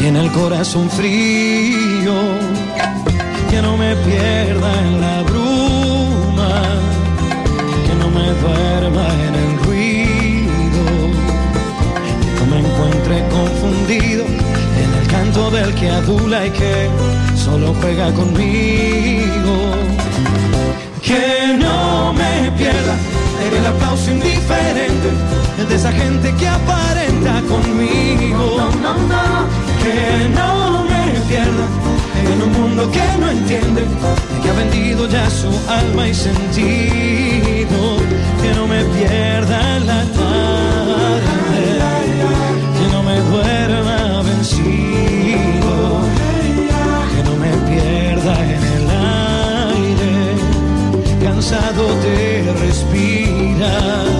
tiene el corazón frío, que no me pierda en la bruma, que no me duerma en el ruido, que no me encuentre confundido en el canto del que adula y que solo juega conmigo. Que no me pierda en el aplauso indiferente de esa gente que aparenta conmigo. Que no me pierda en un mundo que no entiende, que ha vendido ya su alma y sentido. Que no me pierda en la tarde, que no me duerma vencido, que no me pierda en el aire, cansado de respirar.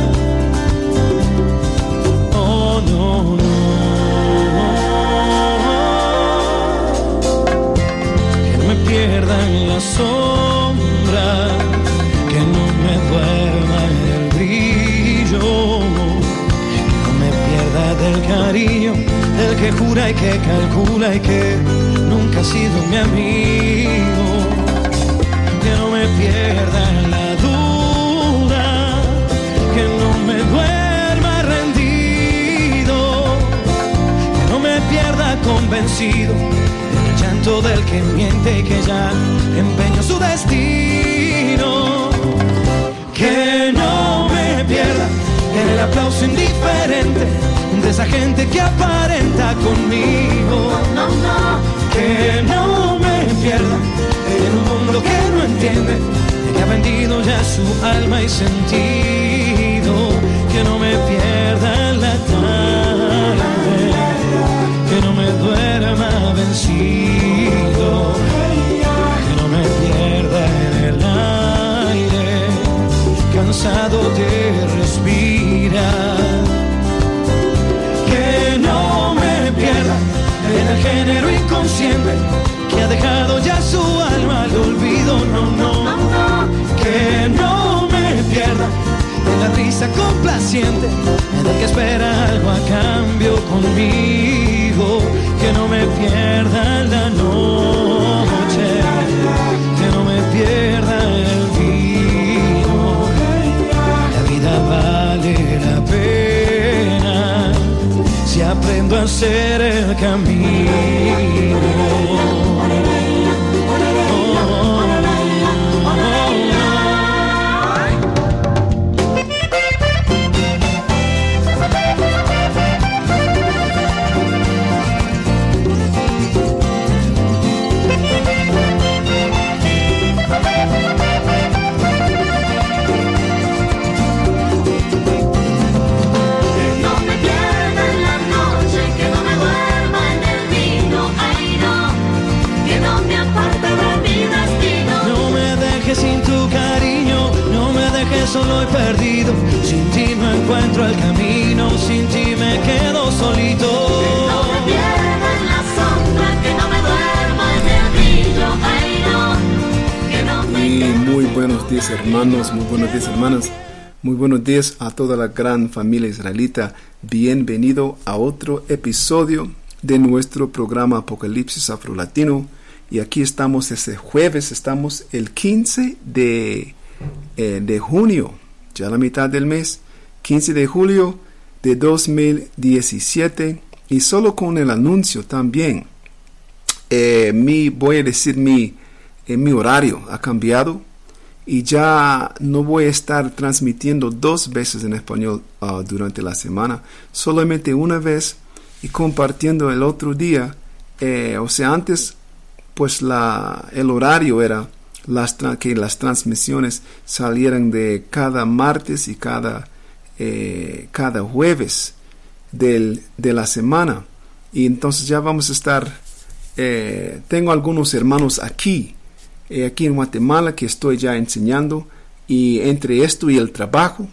Cariño, del que jura y que calcula y que nunca ha sido mi amigo. Que no me pierda la duda, que no me duerma rendido, que no me pierda convencido en el llanto del que miente y que ya empeñó su destino. Que no me pierda en el aplauso indiferente de esa gente que aparenta conmigo. Que no me pierda en un mundo que no entiende, que ha vendido ya su alma y sentido. Que no me pierda en la tarde, que no me duerma vencido, que no me pierda en el aire, cansado de respirar. Inconsciente que ha dejado ya su alma al olvido, no, no, que no me pierda en la risa complaciente en el que espera algo a cambio conmigo, que no me pierda la noche, que no me pierda el aprendo a hacer el camino. Hermanos, muy buenos días hermanas, muy buenos días a toda la gran familia israelita. Bienvenido a otro episodio de nuestro programa Apocalipsis Afrolatino. Y aquí estamos este jueves, estamos el 15 de, eh, de junio, ya la mitad del mes, 15 de julio de 2017. Y solo con el anuncio también, eh, mi, voy a decir mi, eh, mi horario ha cambiado y ya no voy a estar transmitiendo dos veces en español ah, durante la semana, solamente una vez y compartiendo el otro día. eh, o sea, antes pues la, el horario era las que las transmisiones salieran de cada martes y cada, eh, cada jueves del, de la semana. Y entonces ya vamos a estar, eh, tengo algunos hermanos aquí, eh, aquí en Guatemala que estoy ya enseñando y entre esto y el trabajo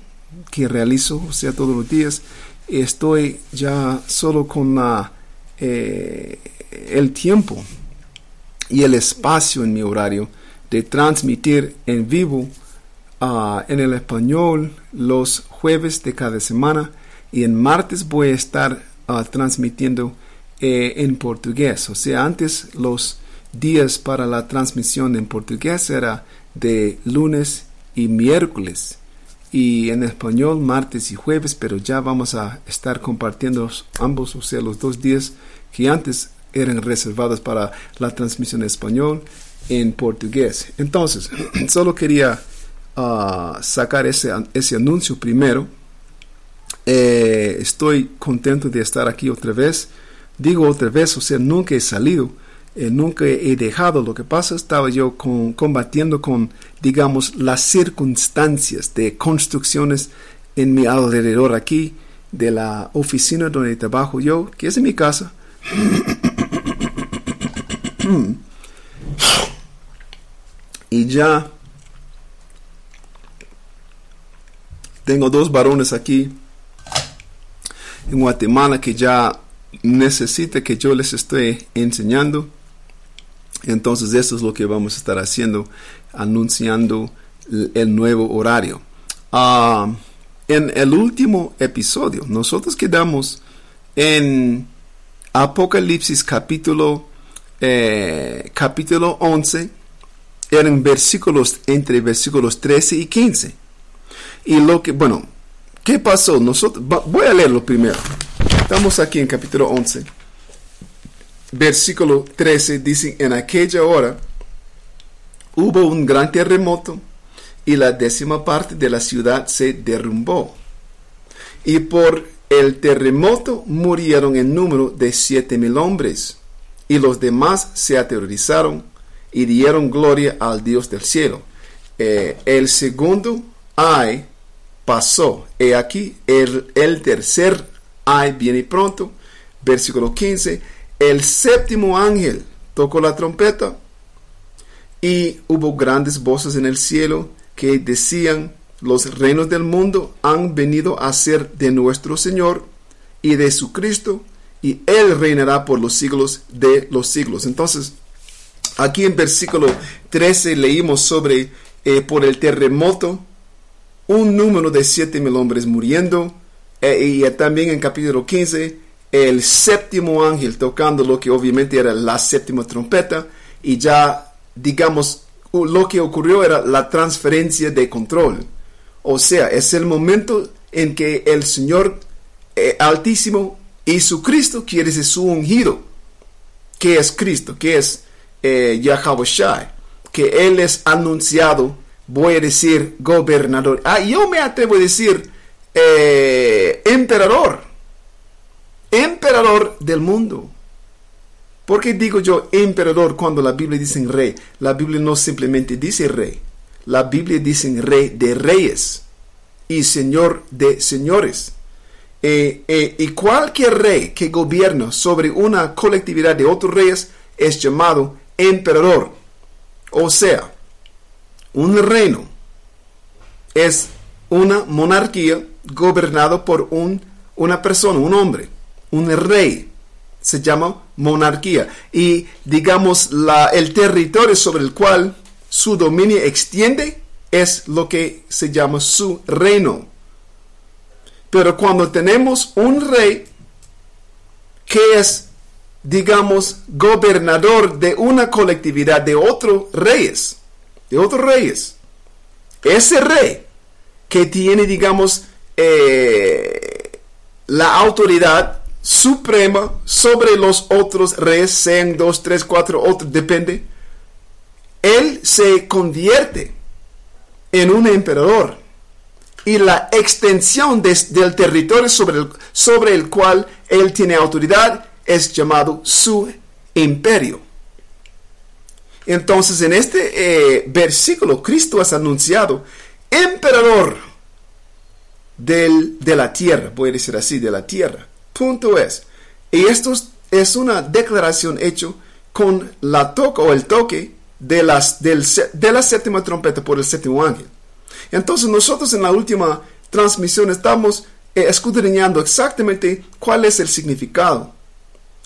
que realizo, o sea, todos los días, estoy ya solo con eh, el tiempo y el espacio en mi horario de transmitir en vivo ah, en el español los jueves de cada semana y en martes voy a estar ah, transmitiendo eh, en portugués. O sea, antes los días para la transmisión en portugués era de lunes y miércoles y en español martes y jueves, pero ya vamos a estar compartiendo ambos, o sea, los dos días que antes eran reservados para la transmisión en español en portugués. Entonces, solo quería ah, sacar ese, ese anuncio primero. Eh, estoy contento de estar aquí otra vez. Digo otra vez, o sea, nunca he salido eh, nunca he dejado. Lo que pasa estaba yo con, combatiendo con, digamos, las circunstancias de construcciones en mi alrededor aquí, de la oficina donde trabajo yo, que es en mi casa. y ya tengo dos varones aquí en Guatemala que ya necesita que yo les esté enseñando entonces eso es lo que vamos a estar haciendo, anunciando el nuevo horario. Ah, en el último episodio, nosotros quedamos en Apocalipsis capítulo, eh, capítulo 11, eran versículos entre versículos 13 y 15. Y lo que, bueno, ¿qué pasó? Nosotros, voy a leerlo primero. Estamos aquí en capítulo 11 versículo 13 dice, en aquella hora hubo un gran terremoto y la décima parte de la ciudad se derrumbó. Y por el terremoto murieron en número de siete mil hombres, y los demás se aterrorizaron y dieron gloria al Dios del cielo. Eh, el segundo ay pasó, y aquí el, el tercer ay viene pronto, versículo 15 el séptimo ángel tocó la trompeta y hubo grandes voces en el cielo que decían, los reinos del mundo han venido a ser de nuestro Señor y de su Cristo, y Él reinará por los siglos de los siglos. Entonces, aquí en versículo 13 leímos sobre, eh, por el terremoto, un número de siete mil hombres muriendo, eh, y también en capítulo 15, el séptimo ángel tocando lo que obviamente era la séptima trompeta y ya digamos lo que ocurrió era la transferencia de control. O sea, es el momento en que el Señor eh, Altísimo y su Cristo, quiere decir su ungido, que es Cristo, que es eh, Yahweh que Él es anunciado, voy a decir gobernador. Ah, yo me atrevo a decir eh, emperador emperador del mundo. ¿Por qué digo yo emperador cuando la Biblia dice rey? La Biblia no simplemente dice rey. La Biblia dice rey de reyes y señor de señores. Eh, eh, y cualquier rey que gobierna sobre una colectividad de otros reyes es llamado emperador. O sea, un reino es una monarquía gobernado por un, una persona, un hombre un rey. Se llama monarquía. Y digamos, la, el territorio sobre el cual su dominio extiende es lo que se llama su reino. Pero cuando tenemos un rey que es, digamos, gobernador de una colectividad de otros reyes, de otros reyes, ese rey que tiene, digamos, eh, la autoridad suprema sobre los otros reyes, sean dos, tres, cuatro, otros, depende. Él se convierte en un emperador y la extensión del territorio sobre el, sobre el cual él tiene autoridad es llamado su imperio. Entonces en este eh, versículo Cristo es anunciado emperador del, de la tierra, a decir así, de la tierra. Punto es. Y esto es una declaración hecho con la toca o el toque de, las, del, de la séptima trompeta por el séptimo ángel. Entonces nosotros en la última transmisión estamos eh, escudriñando exactamente cuál es el significado.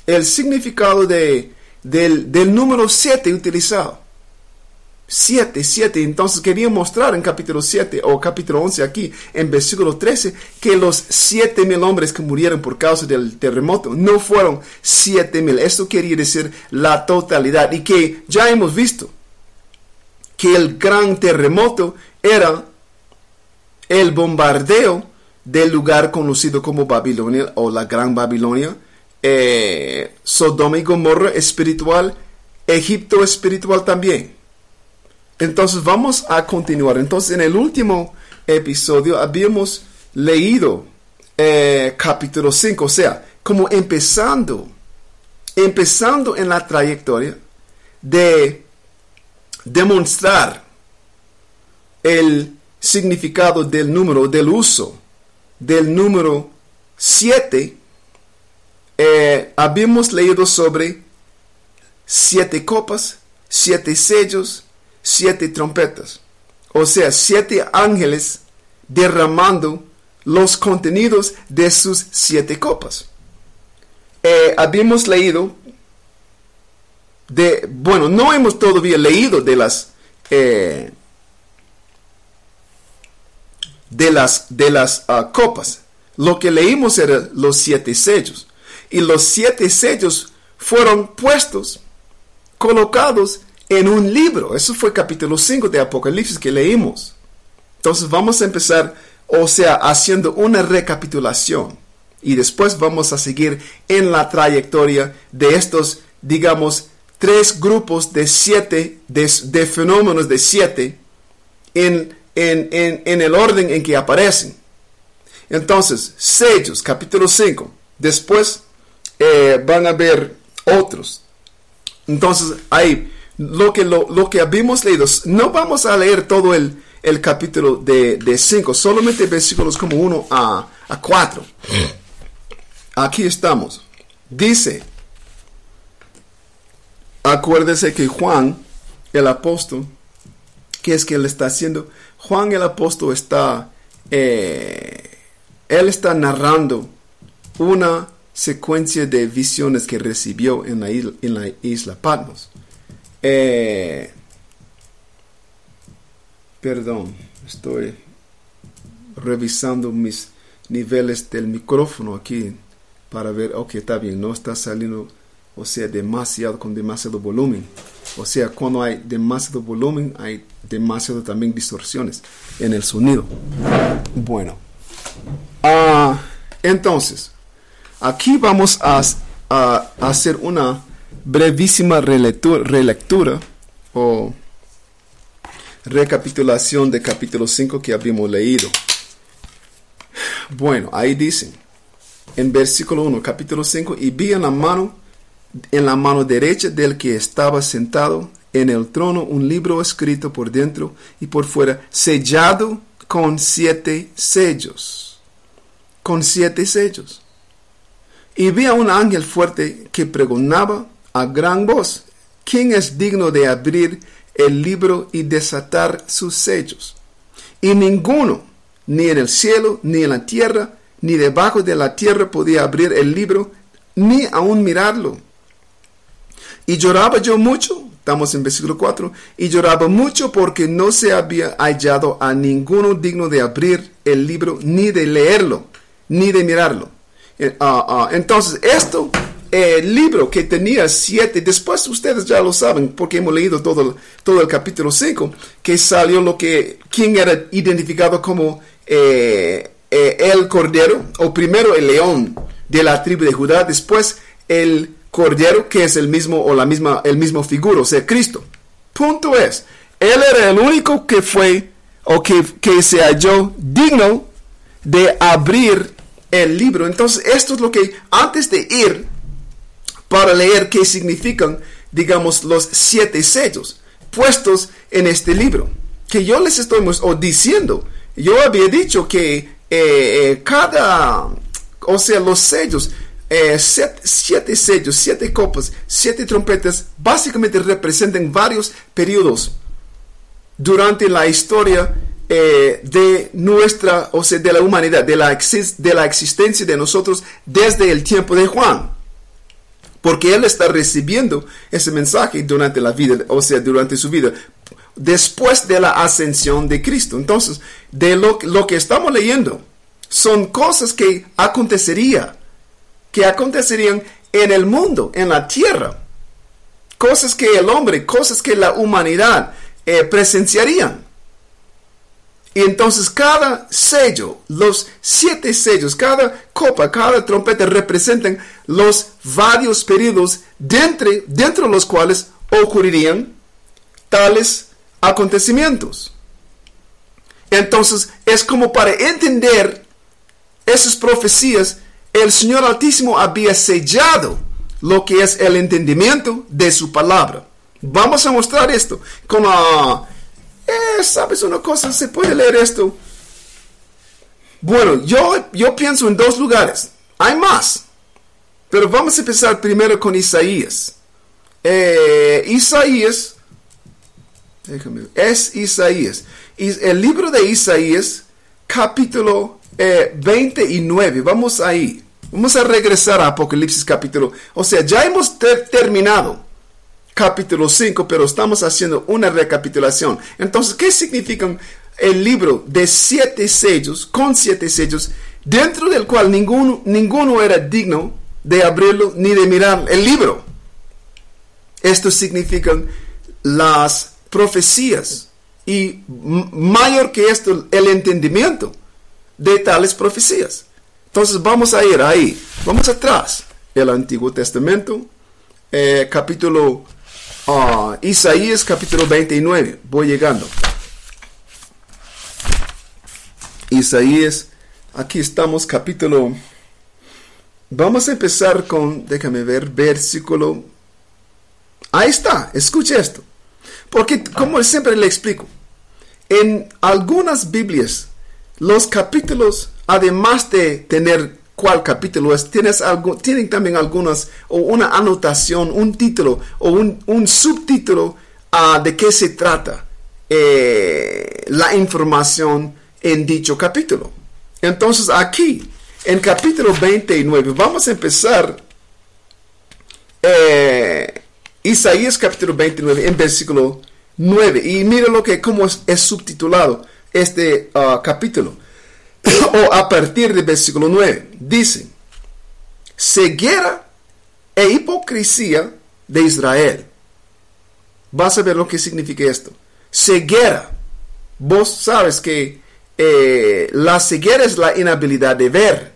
El significado de del, del número 7 utilizado. 7, 7. Entonces quería mostrar en capítulo 7 o capítulo 11 aquí, en versículo 13, que los 7 mil hombres que murieron por causa del terremoto no fueron 7 mil. Esto quería decir la totalidad y que ya hemos visto que el gran terremoto era el bombardeo del lugar conocido como Babilonia o la Gran Babilonia, eh, Sodoma y Gomorra espiritual, Egipto espiritual también. Entonces vamos a continuar. Entonces en el último episodio habíamos leído eh, capítulo 5, o sea, como empezando, empezando en la trayectoria de demostrar el significado del número, del uso del número 7, eh, habíamos leído sobre siete copas, siete sellos, siete trompetas. O sea, siete ángeles derramando los contenidos de sus siete copas. Eh, habíamos leído de, bueno, no hemos todavía leído de las, eh, de las, de las ah, copas. Lo que leímos eran los siete sellos. Y los siete sellos fueron puestos, colocados en un libro. Eso fue capítulo 5 de Apocalipsis que leímos. Entonces vamos a empezar, o sea, haciendo una recapitulación. Y después vamos a seguir en la trayectoria de estos, digamos, tres grupos de siete, de, fenómenos de siete, en, en, el orden en que aparecen. Entonces, sellos, capítulo 5. Después eh, van a ver otros. Entonces, hay lo que, lo, que habíamos leído. No vamos a leer todo el, el capítulo de 5, solamente versículos como 1 a, a 4. Aquí estamos. Dice, Acuérdese que Juan, el apóstol, ¿qué es que él está haciendo? Juan el apóstol está, eh, él está narrando una secuencia de visiones que recibió en la isla, en la isla Patmos. Eh, perdón, estoy revisando mis niveles del micrófono aquí para ver, ok, está bien, no está saliendo o sea, demasiado, con demasiado volumen. O sea, cuando hay demasiado volumen, hay demasiado también distorsiones en el sonido. Bueno, ah, entonces, aquí vamos a, hacer una brevísima relectura, o recapitulación de capítulo 5 que habíamos leído. Bueno, ahí dicen, en versículo 1, capítulo 5, y vi en la mano en la mano derecha del que estaba sentado en el trono un libro escrito por dentro y por fuera, sellado con siete sellos. Con siete sellos. Y vi a un ángel fuerte que pregonaba a gran voz, ¿quién es digno de abrir el libro y desatar sus sellos? Y ninguno, ni en el cielo, ni en la tierra, ni debajo de la tierra podía abrir el libro, ni aun mirarlo. Y lloraba yo mucho, estamos en versículo 4, y lloraba mucho porque no se había hallado a ninguno digno de abrir el libro, ni de leerlo, ni de mirarlo. Eh, ah, ah, entonces, esto, el libro que tenía siete, después ustedes ya lo saben, porque hemos leído todo el, todo el capítulo 5, que salió lo que, quien era identificado como eh, eh, el cordero, o primero el león de la tribu de Judá, después el cordero que es el mismo o la misma, el mismo figura, o sea, Cristo. Punto es, Él era el único que fue o que, que se halló digno de abrir el libro. Entonces, esto es lo que, antes de ir para leer qué significan, digamos, los siete sellos puestos en este libro, que yo les estoy diciendo, yo había dicho que eh, eh, cada, o sea, los sellos eh, siete, sellos, siete copas, siete trompetas, básicamente representan varios periodos durante la historia de nuestra, o sea, de la humanidad, de la, de la existencia de nosotros desde el tiempo de Juan. Porque él está recibiendo ese mensaje durante la vida, o sea, durante su vida, después de la ascensión de Cristo. Entonces, de lo, lo que estamos leyendo son cosas que acontecería, que acontecerían en el mundo, en la tierra. Cosas que el hombre, cosas que la humanidad eh, presenciarían. Y entonces cada sello, los siete sellos, cada copa, cada trompeta representan los varios periodos dentro, dentro de los cuales ocurrirían tales acontecimientos. Entonces es como para entender esas profecías, el Señor Altísimo había sellado lo que es el entendimiento de su palabra. Vamos a mostrar esto con la eh, ¿sabes una cosa? Se puede leer esto. Bueno, yo, yo pienso en dos lugares. Hay más. Pero vamos a empezar primero con Isaías. Eh, Isaías. Es Isaías. el libro de Isaías, capítulo 29. Eh, vamos ahí. Vamos a regresar a Apocalipsis capítulo. O sea, ya hemos terminado capítulo 5, pero estamos haciendo una recapitulación. Entonces, ¿qué significa el libro de siete sellos, con siete sellos, dentro del cual ninguno, ninguno era digno de abrirlo ni de mirar el libro? Esto significa las profecías y mayor que esto, el entendimiento de tales profecías. Entonces vamos a ir ahí, vamos atrás, el Antiguo Testamento, eh, capítulo Ah, Isaías capítulo 29. Voy llegando. Isaías, aquí estamos capítulo... Vamos a empezar con, déjame ver, versículo... Ahí está, escuche esto. Porque como siempre le explico, en algunas Biblias, los capítulos, además de tener cuál capítulo es, tienes algo, tienen también algunas, o una anotación, un título o un, subtítulo uh, de qué se trata eh, la información en dicho capítulo. Entonces aquí, en capítulo 29, vamos a empezar eh, Isaías capítulo 29 en versículo 9. Y mira lo que, cómo es, subtitulado este uh, capítulo. o a partir del versículo 9, dice, ceguera e hipocresía de Israel. Vas a ver lo que significa esto. Ceguera. Vos sabes que eh, la ceguera es la inhabilidad de ver.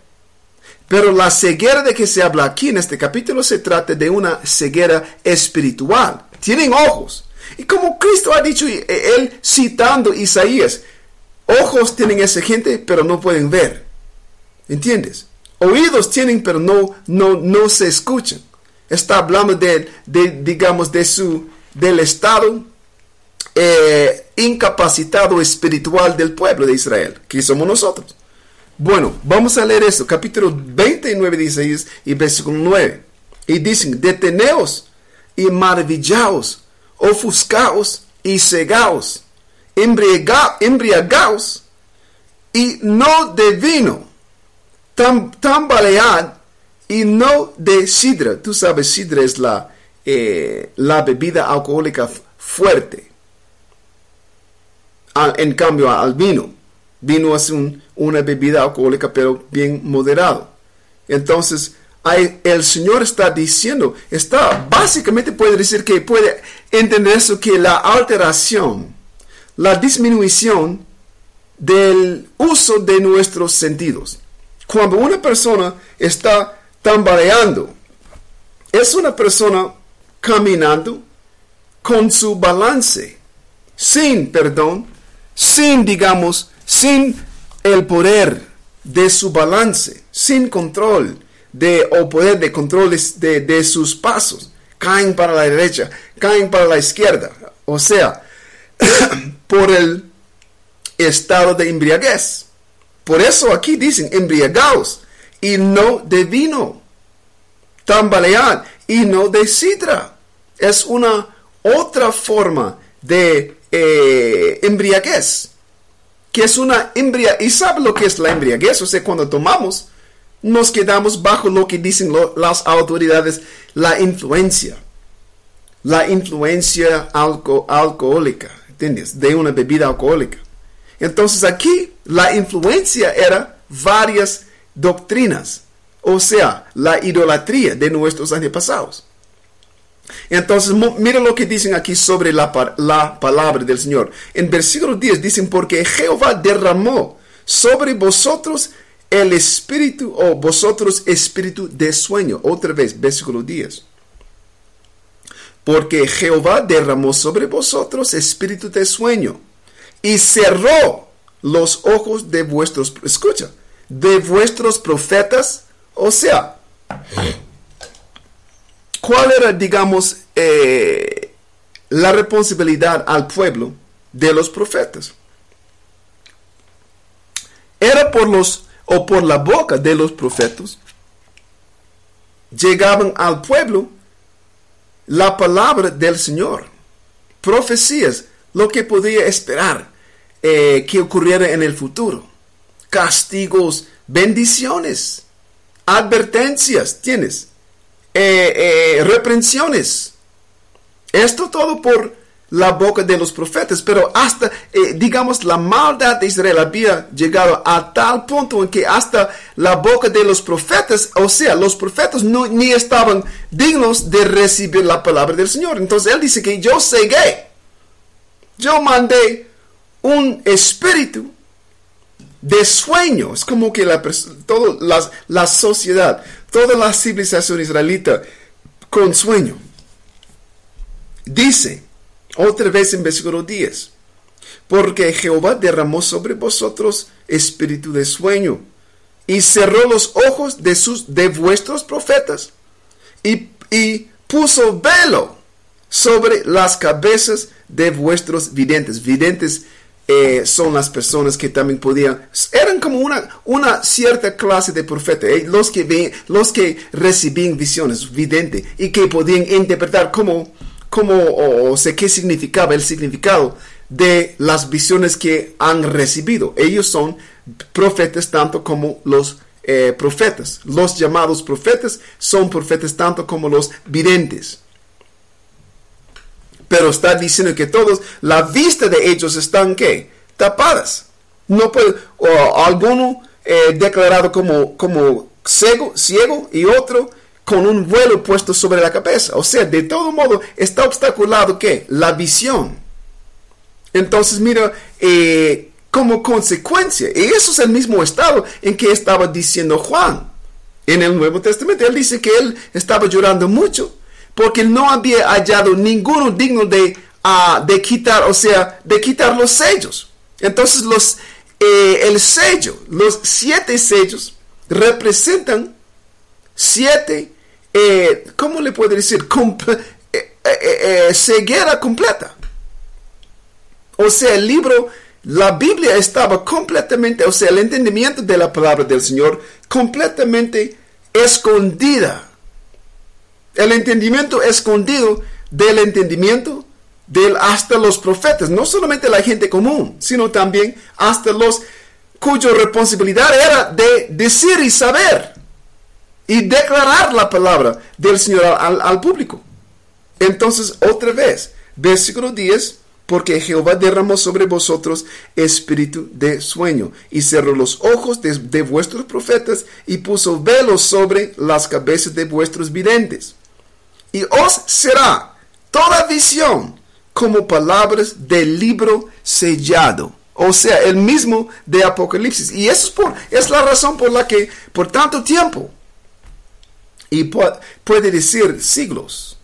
Pero la ceguera de que se habla aquí en este capítulo se trata de una ceguera espiritual. Tienen ojos. Y como Cristo ha dicho, eh, él citando Isaías, Ojos tienen esa gente, pero no pueden ver. ¿Entiendes? Oídos tienen, pero no, no, no se escuchan. Está hablando de, digamos, de su, del estado eh, incapacitado espiritual del pueblo de Israel, que somos nosotros. Bueno, vamos a leer esto, capítulo 29 de Isaías y versículo 9. Y dicen, deteneos y maravillaos, ofuscaos y cegaos embriagaos y no de vino, tam, tambalead y no de sidra. Tú sabes, sidra es la, eh, la bebida alcohólica fuerte. en cambio, al vino. Vino es una bebida alcohólica, pero bien moderado. Entonces, el Señor está diciendo, está básicamente puede decir que puede entender eso, que la alteración la disminución del uso de nuestros sentidos. Cuando una persona está tambaleando, es una persona caminando con su balance, sin perdón, sin, digamos, sin el poder de su balance, sin control de, o poder de control de, de sus pasos. Caen para la derecha, caen para la izquierda. O sea, por el estado de embriaguez. Por eso aquí dicen embriagados y no de vino, tambalear y no de sidra. Es una otra forma de eh, embriaguez, que es una embriaguez. ¿Y sabe lo que es la embriaguez? O sea, cuando tomamos nos quedamos bajo lo que dicen las autoridades, la influencia, la influencia alco- alcohólica, De una bebida alcohólica. Entonces aquí la influencia era varias doctrinas, o sea, la idolatría de nuestros antepasados. Entonces, mira lo que dicen aquí sobre la, la palabra del Señor. En versículo 10 dicen, porque Jehová derramó sobre vosotros el espíritu, o vosotros espíritu de sueño. Otra vez, versículo 10. Porque Jehová derramó sobre vosotros espíritu de sueño y cerró los ojos de vuestros, escucha, de vuestros profetas. O sea, ¿cuál era, digamos, eh, la responsabilidad al pueblo de los profetas? Era por los, o por la boca de los profetas, llegaban al pueblo la palabra del Señor, profecías, lo que podía esperar eh, que ocurriera en el futuro, castigos, bendiciones, advertencias, tienes, eh, eh, reprensiones. Esto todo por la boca de los profetas, pero hasta, eh, digamos, la maldad de Israel había llegado a tal punto en que hasta la boca de los profetas, o sea, los profetas no, ni estaban dignos de recibir la palabra del Señor. Entonces él dice que yo cegué, yo mandé un espíritu de sueño. Es como que la, todo las- la sociedad, toda la civilización israelita con sueño. Dice, otra vez en versículo 10, porque Jehová derramó sobre vosotros espíritu de sueño y cerró los ojos de, sus, de vuestros profetas y, y puso velo sobre las cabezas de vuestros videntes. Videntes eh, son las personas que también podían, eran como una, una cierta clase de profeta, eh, los, que ven, los que recibían visiones, vidente, y que podían interpretar cómo, cómo o, sea, qué significaba el significado de las visiones que han recibido. Ellos son profetas tanto como los eh, profetas. Los llamados profetas son profetas tanto como los videntes. Pero está diciendo que todos, la vista de ellos están ¿qué? tapadas. No puede, o alguno eh, declarado como, como ciego, ciego y otro con un vuelo puesto sobre la cabeza. O sea, de todo modo está obstaculado ¿qué? La visión. Entonces, mira, eh, como consecuencia, y eso es el mismo estado en que estaba diciendo Juan en el Nuevo Testamento. Él dice que él estaba llorando mucho porque no había hallado ninguno digno de, ah, de quitar, o sea, de quitar los sellos. Entonces, los, eh, el sello, los siete sellos representan siete, eh, ¿cómo le puedo decir? Eh, eh, ceguera completa. O sea, el libro, la Biblia estaba completamente, o sea, el entendimiento de la palabra del Señor completamente escondida. El entendimiento escondido del entendimiento del hasta los profetas, no solamente la gente común, sino también hasta los cuya responsabilidad era de decir y saber y declarar la palabra del Señor al, al público. Entonces, otra vez, versículo 10, porque Jehová derramó sobre vosotros espíritu de sueño y cerró los ojos de, de vuestros profetas y puso velos sobre las cabezas de vuestros videntes. Y os será toda visión como palabras del libro sellado. O sea, el mismo de Apocalipsis. Y eso es, por, es la razón por la que por tanto tiempo, y pu- puede decir siglos,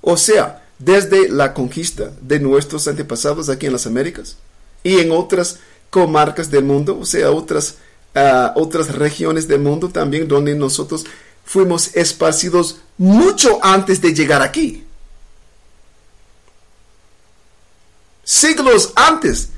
o sea, desde la conquista de nuestros antepasados aquí en las Américas y en otras comarcas del mundo, o sea, otras, ah, otras regiones del mundo también donde nosotros fuimos esparcidos mucho antes de llegar aquí. Siglos antes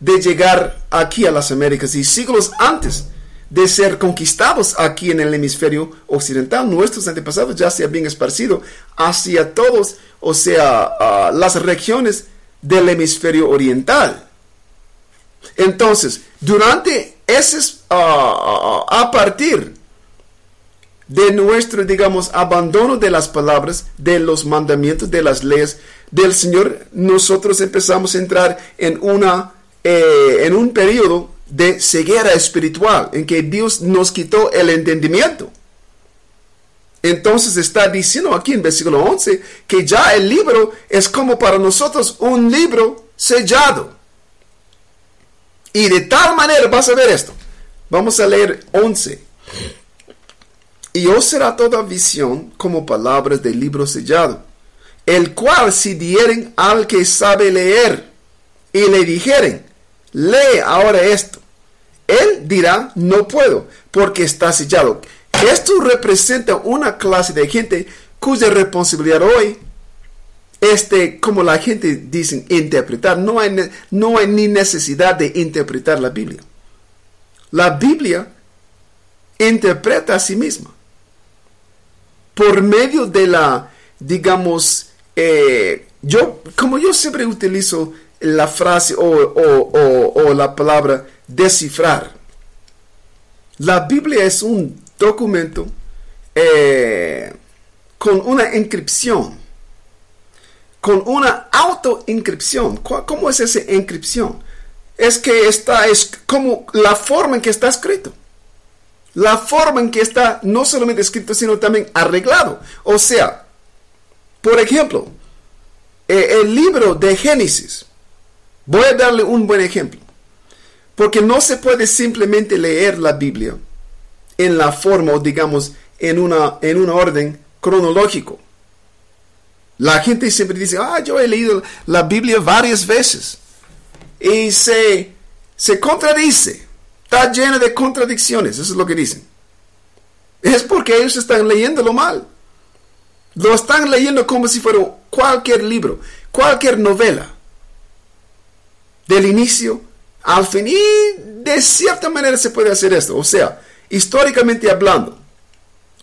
de llegar aquí a las Américas y siglos antes de ser conquistados aquí en el hemisferio occidental, nuestros antepasados ya se habían esparcido hacia todos, o sea, las regiones del hemisferio oriental. Entonces, durante ese, ah, ah, a partir de nuestro, digamos, abandono de las palabras, de los mandamientos, de las leyes del Señor, nosotros empezamos a entrar en una, eh, en un periodo de ceguera espiritual, en que Dios nos quitó el entendimiento. Entonces está diciendo aquí en versículo 11 que ya el libro es como para nosotros un libro sellado. Y de tal manera, vas a ver esto. Vamos a leer 11. Y os será toda visión como palabras del libro sellado, el cual si dieren al que sabe leer y le dijeren, lee ahora esto, él dirá, no puedo, porque está sellado. Esto representa una clase de gente cuya responsabilidad hoy, este, como la gente dice, interpretar. No hay, no hay ni necesidad de interpretar la Biblia. La Biblia interpreta a sí misma. Por medio de la, digamos, eh, yo, como yo siempre utilizo la frase o, o la palabra descifrar. La Biblia es un documento eh, con una inscripción, con una auto-inscripción. ¿Cómo es esa inscripción? Es que está, es como la forma en que está escrito. La forma en que está no solamente escrito, sino también arreglado. O sea, por ejemplo, eh, el libro de Génesis. Voy a darle un buen ejemplo. Porque no se puede simplemente leer la Biblia en la forma, digamos, en una, en un orden cronológico. La gente siempre dice, ah, yo he leído la Biblia varias veces. Y se, se contradice. Está llena de contradicciones. Eso es lo que dicen. Es porque ellos están leyéndolo mal. Lo están leyendo como si fuera cualquier libro, cualquier novela. Del inicio al fin. Y de cierta manera se puede hacer esto. O sea, históricamente hablando,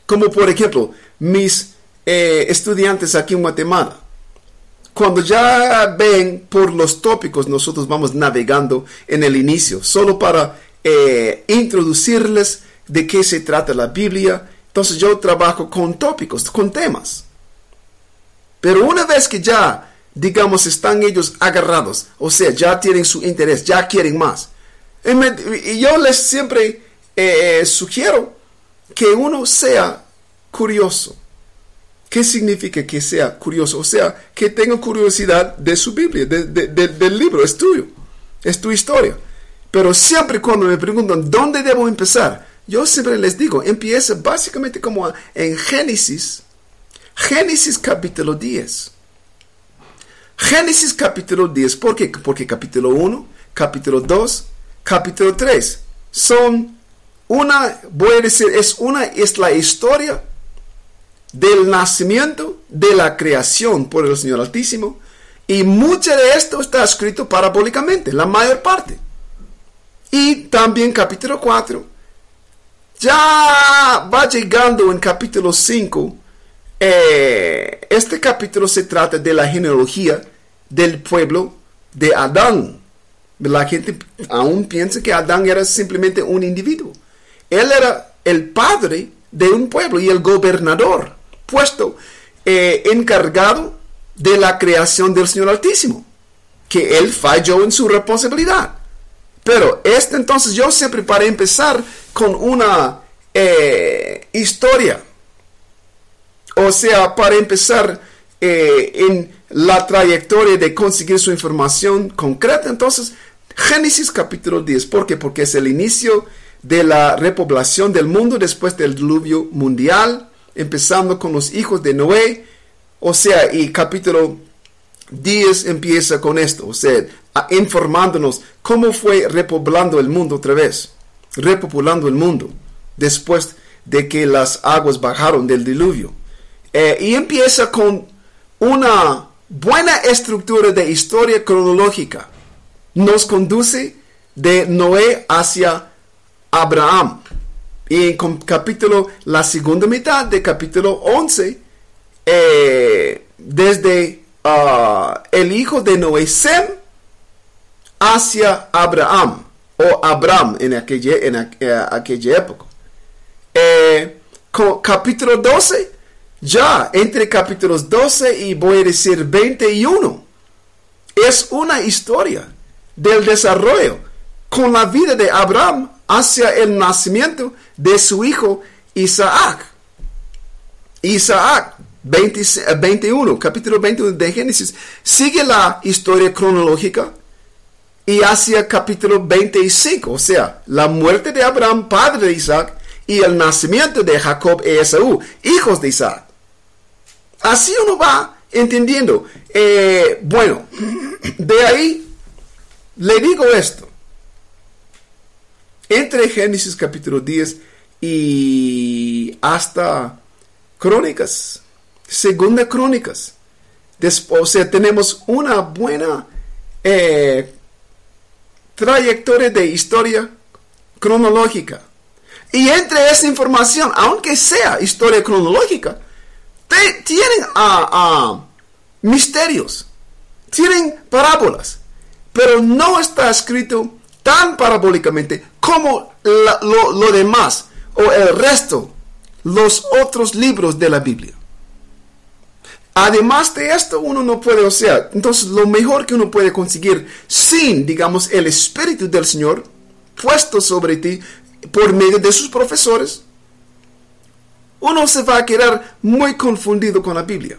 como por ejemplo mis eh, estudiantes aquí en Guatemala, cuando ya ven por los tópicos, nosotros vamos navegando en el inicio, solo para eh, introducirles de qué se trata la Biblia. Entonces yo trabajo con tópicos, con temas. Pero una vez que ya digamos, están ellos agarrados, o sea, ya tienen su interés, ya quieren más. Y yo les siempre eh, sugiero que uno sea curioso. ¿Qué significa que sea curioso? O sea, que tenga curiosidad de su Biblia, del libro, es tuyo, es tu historia. Pero siempre cuando me preguntan dónde debo empezar, yo siempre les digo, empieza básicamente como en Génesis, Génesis capítulo 10. Génesis capítulo 10, ¿por qué? Porque capítulo 1, capítulo 2, capítulo 3 son una, voy a decir, es una, es la historia del nacimiento, de la creación por el Señor Altísimo, y mucho de esto está escrito parabólicamente, la mayor parte. Y también capítulo 4, ya va llegando en capítulo 5, eh, este capítulo se trata de la genealogía del pueblo de Adán. La gente aún piensa que Adán era simplemente un individuo. Él era el padre de un pueblo y el gobernador, puesto eh, encargado de la creación del Señor Altísimo, que él falló en su responsabilidad. Pero este entonces yo siempre para empezar con una eh, historia o sea, para empezar eh, en la trayectoria de conseguir su información concreta, entonces, Génesis capítulo 10. ¿Por qué? Porque es el inicio de la repoblación del mundo después del diluvio mundial, empezando con los hijos de Noé. O sea, y capítulo 10 empieza con esto, o sea, informándonos cómo fue repoblando el mundo otra vez, repopulando el mundo, después de que las aguas bajaron del diluvio. Eh, y empieza con una buena estructura de historia cronológica. Nos conduce de Noé hacia Abraham. Y en capítulo, la segunda mitad de capítulo 11, eh, desde ah, el hijo de Noé, Sem, hacia Abraham, o Abraham en aquella, en, eh, aquella época co- capítulo 12, ya entre capítulos 12 y voy a decir 21, es una historia del desarrollo con la vida de Abraham hacia el nacimiento de su hijo Isaac. Isaac 20 eh, 21, capítulo 21 de Génesis, sigue la historia cronológica y hacia capítulo 25, o sea, la muerte de Abraham, padre de Isaac, y el nacimiento de Jacob y Esaú, hijos de Isaac. Así uno va entendiendo. Eh, bueno, de ahí le digo esto. Entre Génesis capítulo 10 y hasta Crónicas, Segunda Crónicas, después, o sea, tenemos una buena eh, trayectoria de historia cronológica. Y entre esa información, aunque sea historia cronológica, tienen ah, ah, misterios, tienen parábolas, pero no está escrito tan parabólicamente como lo, lo demás o el resto, los otros libros de la Biblia. Además de esto, uno no puede, o sea, entonces lo mejor que uno puede conseguir sin, digamos, el Espíritu del Señor puesto sobre ti por medio de sus profesores, uno se va a quedar muy confundido con la Biblia.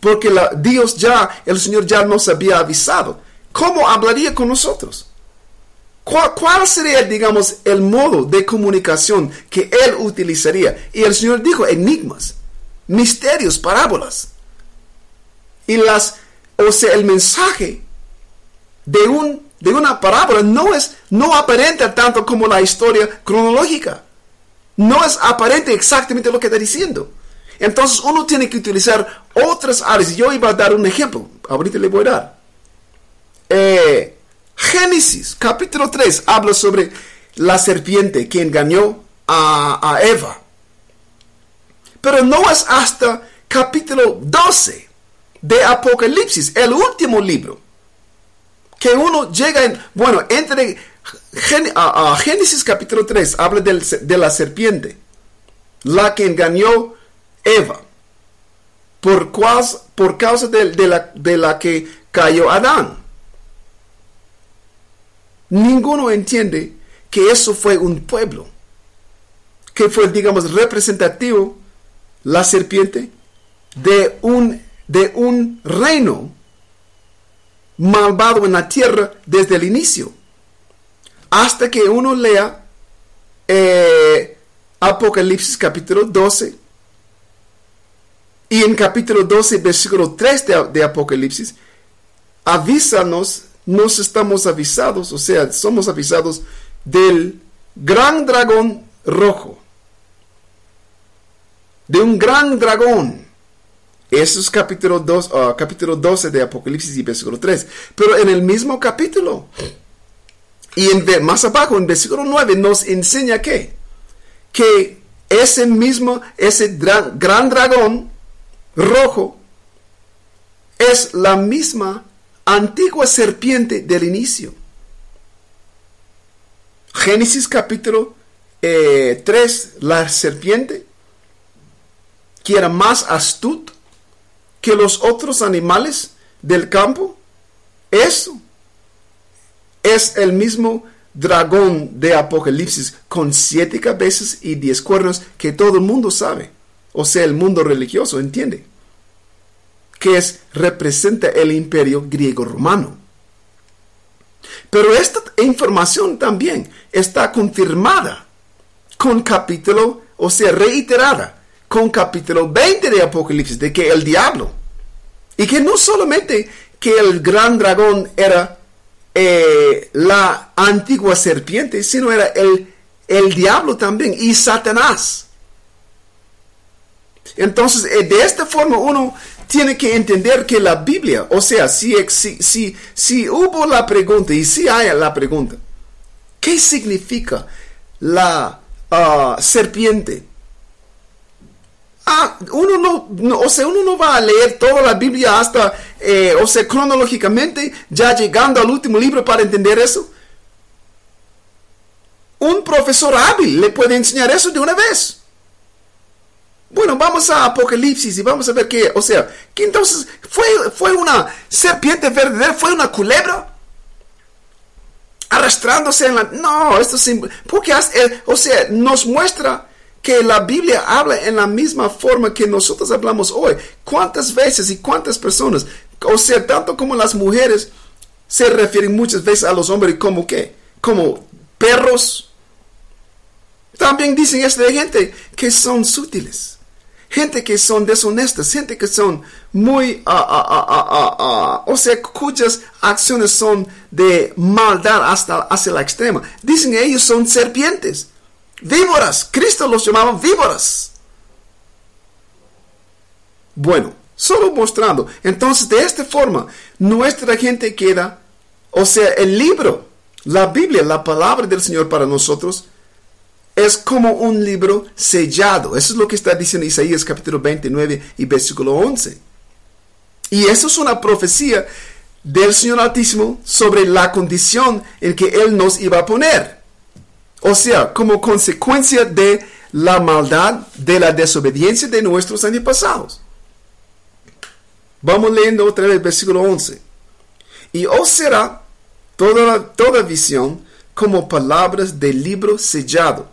Porque la- Dios ya, el Señor ya nos había avisado. ¿Cómo hablaría con nosotros? ¿Cuál, cuál sería, digamos, el modo de comunicación que Él utilizaría? Y el Señor dijo enigmas, misterios, parábolas. Y las, o sea, el mensaje de, un, de una parábola no es, no aparenta tanto como la historia cronológica. No es aparente exactamente lo que está diciendo. Entonces uno tiene que utilizar otras áreas. Yo iba a dar un ejemplo. Ahorita le voy a dar. Eh, Génesis capítulo 3 habla sobre la serpiente que engañó a, a Eva. Pero no es hasta capítulo 12 de Apocalipsis, el último libro, que uno llega en, bueno, entre Gen- a- a Génesis capítulo 3 habla del- de la serpiente, la que engañó Eva, por, cuas- por causa de, de la, de la que cayó Adán. Ninguno entiende que eso fue un pueblo, que fue, digamos, representativo, la serpiente, de un, de un reino malvado en la tierra desde el inicio. Hasta que uno lea eh, Apocalipsis capítulo 12. Y en capítulo 12, versículo 3 de, Apocalipsis, avísanos, nos estamos avisados, o sea, somos avisados del gran dragón rojo. De un gran dragón. Eso es capítulo, 2, ah, capítulo 12 de Apocalipsis y versículo 3. Pero en el mismo capítulo, y en, más abajo, en versículo 9, nos enseña que, que ese mismo, ese dra- gran dragón rojo, es la misma antigua serpiente del inicio. Génesis capítulo eh, 3, la serpiente, que era más astuto que los otros animales del campo, eso es el mismo dragón de Apocalipsis con siete cabezas y diez cuernos que todo el mundo sabe, o sea, el mundo religioso entiende, que es, representa el imperio griego romano. Pero esta información también está confirmada con capítulo, o sea, reiterada con capítulo 20 de Apocalipsis, de que el diablo, y que no solamente que el gran dragón era eh, la antigua serpiente, sino era el, el diablo también y Satanás. Entonces, eh, de esta forma uno tiene que entender que la Biblia, o sea, si, si, si hubo la pregunta y si hay la pregunta, ¿qué significa la ah, serpiente? Ah, uno no, o sea, uno no va a leer toda la Biblia hasta, eh, o sea, cronológicamente, ya llegando al último libro para entender eso. Un profesor hábil le puede enseñar eso de una vez. Bueno, vamos a Apocalipsis y vamos a ver qué, o sea, que entonces fue, fue una serpiente verdadera, fue una culebra arrastrándose en la... No, esto es... Porque, o sea, nos muestra que la Biblia habla en la misma forma que nosotros hablamos hoy. ¿Cuántas veces y cuántas personas, o sea, tanto como las mujeres, se refieren muchas veces a los hombres como qué? Como perros. También dicen esto de gente que son sutiles gente que son deshonestas, gente que son muy, ah, o sea, cuyas acciones son de maldad hasta hacia la extrema. Dicen ellos son serpientes, víboras. Cristo los llamaba víboras. Bueno, solo mostrando. Entonces, de esta forma, nuestra gente queda, o sea, el libro, la Biblia, la palabra del Señor para nosotros, es como un libro sellado. Eso es lo que está diciendo Isaías capítulo 29 y versículo 11. Y eso es una profecía del Señor Altísimo sobre la condición en que Él nos iba a poner. O sea, como consecuencia de la maldad, de la desobediencia de nuestros antepasados. Vamos leyendo otra vez el versículo 11. Y os será toda, toda visión como palabras del libro sellado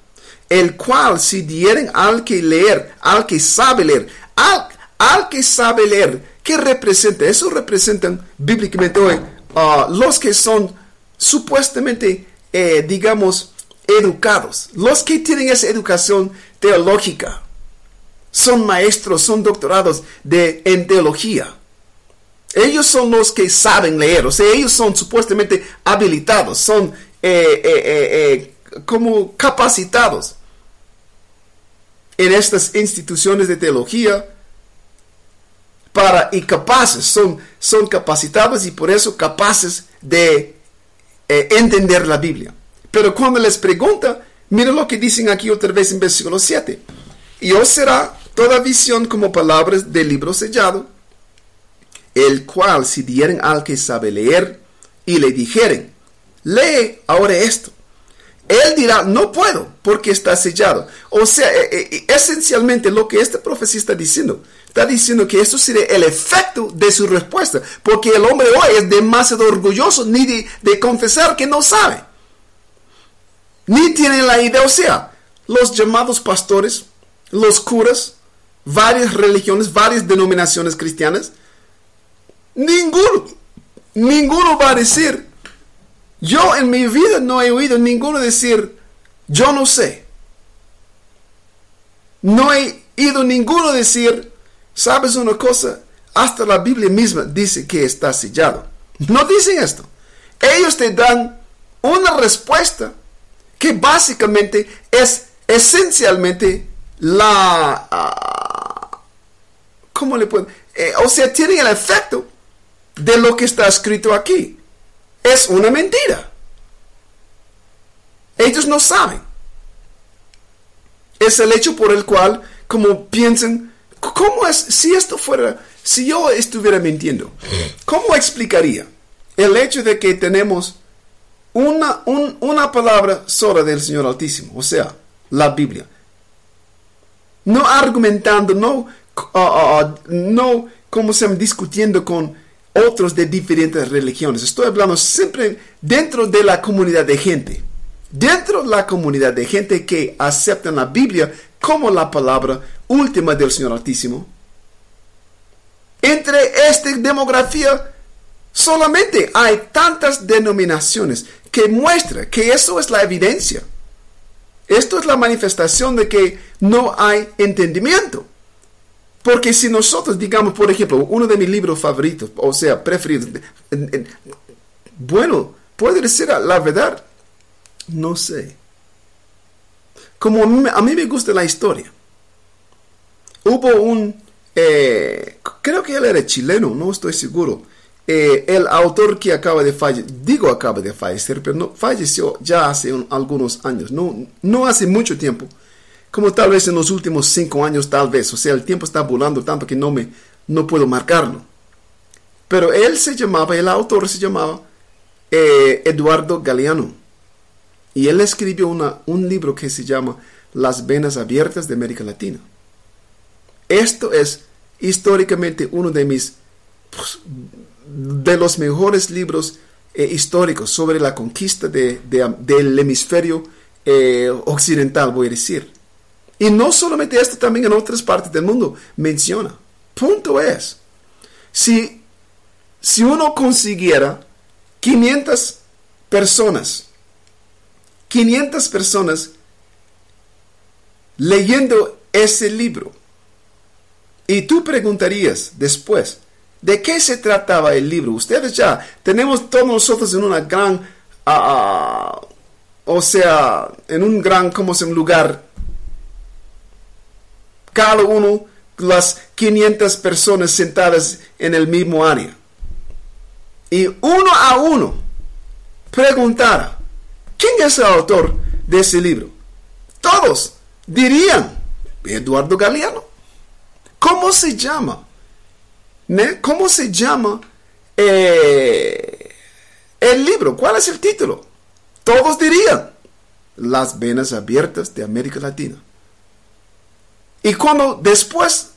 el cual si dieren al que leer, al que sabe leer, al, que sabe leer, ¿qué representa? Eso representan bíblicamente hoy ah, los que son supuestamente, eh, digamos, educados, los que tienen esa educación teológica, son maestros, son doctorados de, en teología. Ellos son los que saben leer, o sea, ellos son supuestamente habilitados, son eh, eh, como capacitados en estas instituciones de teología para y capaces, son, son capacitados y por eso capaces de eh, entender la Biblia. Pero cuando les pregunta, miren lo que dicen aquí otra vez en versículo 7. Y os será toda visión como palabras del libro sellado, el cual si dieren al que sabe leer y le dijeren, lee ahora esto él dirá, no puedo porque está sellado. O sea, eh, eh, eh, esencialmente lo que esta profecía está diciendo, está diciendo que eso sería el efecto de su respuesta, porque el hombre hoy es demasiado orgulloso ni de, confesar que no sabe. Ni tiene la idea, o sea, los llamados pastores, los curas, varias religiones, varias denominaciones cristianas, ninguno, ninguno va a decir, yo en mi vida no he oído ninguno decir, yo no sé. No he oído ninguno decir, ¿sabes una cosa? Hasta la Biblia misma dice que está sellado. No dicen esto. Ellos te dan una respuesta que básicamente es esencialmente la... Uh, ¿Cómo le puedo? Eh, o sea, tiene el efecto de lo que está escrito aquí es una mentira. Ellos no saben. Es el hecho por el cual, como piensan, ¿cómo es si esto fuera, si yo estuviera mintiendo? ¿Cómo explicaría el hecho de que tenemos una, una palabra sola del Señor Altísimo, o sea, la Biblia? No argumentando, no, uh, uh, uh, no como se discutiendo con otros de diferentes religiones. Estoy hablando siempre dentro de la comunidad de gente. Dentro de la comunidad de gente que aceptan la Biblia como la palabra última del Señor Altísimo. Entre esta demografía solamente hay tantas denominaciones que muestra que eso es la evidencia. Esto es la manifestación de que no hay entendimiento. Porque si nosotros, digamos, por ejemplo, uno de mis libros favoritos, o sea, preferidos, bueno, puede ser la verdad, no sé. Como a mí, me gusta la historia. Hubo un, eh, creo que él era chileno, no estoy seguro. Eh, el autor que acaba de fallecer, digo acaba de fallecer, pero no, falleció ya hace algunos años, no, no hace mucho tiempo como tal vez en los últimos cinco años, tal vez. O sea, el tiempo está volando tanto que no, me, no puedo marcarlo. Pero él se llamaba, el autor se llamaba eh, Eduardo Galeano. Y él escribió una, un libro que se llama Las venas abiertas de América Latina. esto es históricamente uno de mis pues, de los mejores libros eh, históricos sobre la conquista de- de- del hemisferio eh, occidental, voy a decir. Y no solamente esto, también en otras partes del mundo menciona. Punto es, si, si uno consiguiera 500 personas, 500 personas leyendo ese libro, y tú preguntarías después, ¿de qué se trataba el libro? Ustedes ya tenemos todos nosotros en una gran, ah, o sea, en un gran, como se lugar, cada uno, las 500 personas sentadas en el mismo área. Y uno a uno preguntara, ¿quién es el autor de ese libro? Todos dirían, Eduardo Galeano. ¿Cómo se llama? ¿Ne? ¿Cómo se llama eh, el libro? ¿Cuál es el título? Todos dirían, Las venas abiertas de América Latina. Y cuando después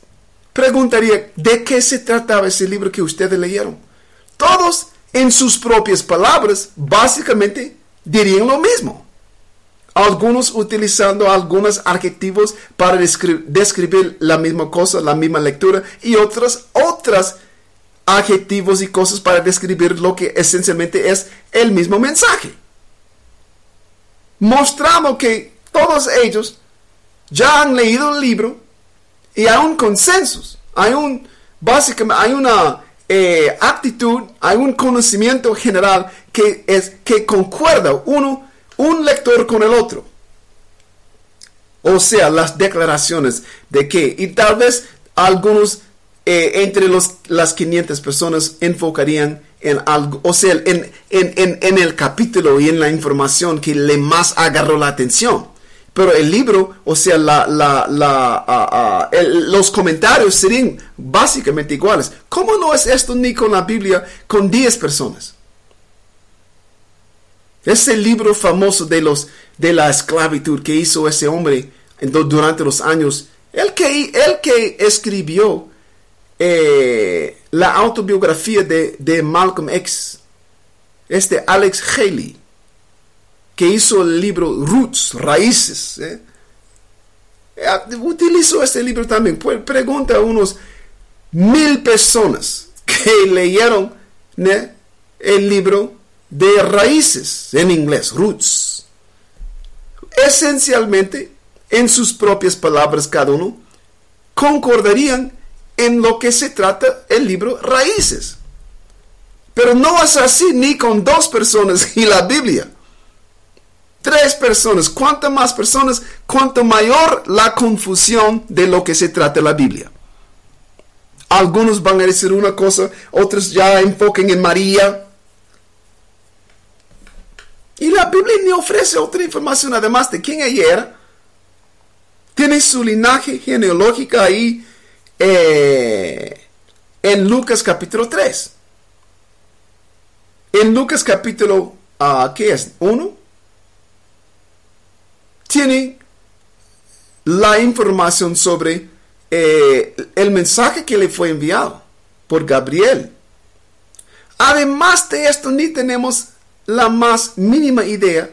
preguntaría de qué se trataba ese libro que ustedes leyeron, todos en sus propias palabras básicamente dirían lo mismo. Algunos utilizando algunos adjetivos para descri- describir la misma cosa, la misma lectura, y otras, otras adjetivos y cosas para describir lo que esencialmente es el mismo mensaje. Mostrando que todos ellos ya han leído el libro y hay un consenso, hay un, básicamente, hay una eh, actitud, hay un conocimiento general que es que concuerda uno, un lector con el otro. O sea, las declaraciones de que, y tal vez algunos eh, entre los, las 500 personas enfocarían en algo, o sea, en, en, en, el capítulo y en la información que le más agarró la atención. Pero el libro, o sea, la, la, la, los comentarios serían básicamente iguales. ¿Cómo no es esto ni con la Biblia con 10 personas? Ese libro famoso de, los, de la esclavitud que hizo ese hombre durante los años, el que, el que escribió eh, la autobiografía de, de Malcolm X, este Alex Haley, que hizo el libro Roots, Raíces. ¿eh? Eh, Utilizó este libro también. Pues, pregunta a unos mil personas que leyeron el libro de Raíces en inglés, Roots. Esencialmente, en sus propias palabras cada uno, concordarían en lo que se trata el libro Raíces. Pero no es así ni con dos personas y la Biblia. Tres personas. Cuanto más personas, cuanto mayor la confusión de lo que se trata la Biblia. Algunos van a decir una cosa, otros ya enfoquen en María. Y la Biblia ni ofrece otra información además de quién era. Tiene su linaje genealógico ahí eh, en Lucas capítulo 3. En Lucas capítulo, ah, ¿qué es? 1. Tiene la información sobre eh, el mensaje que le fue enviado por Gabriel. Además de esto, ni tenemos la más mínima idea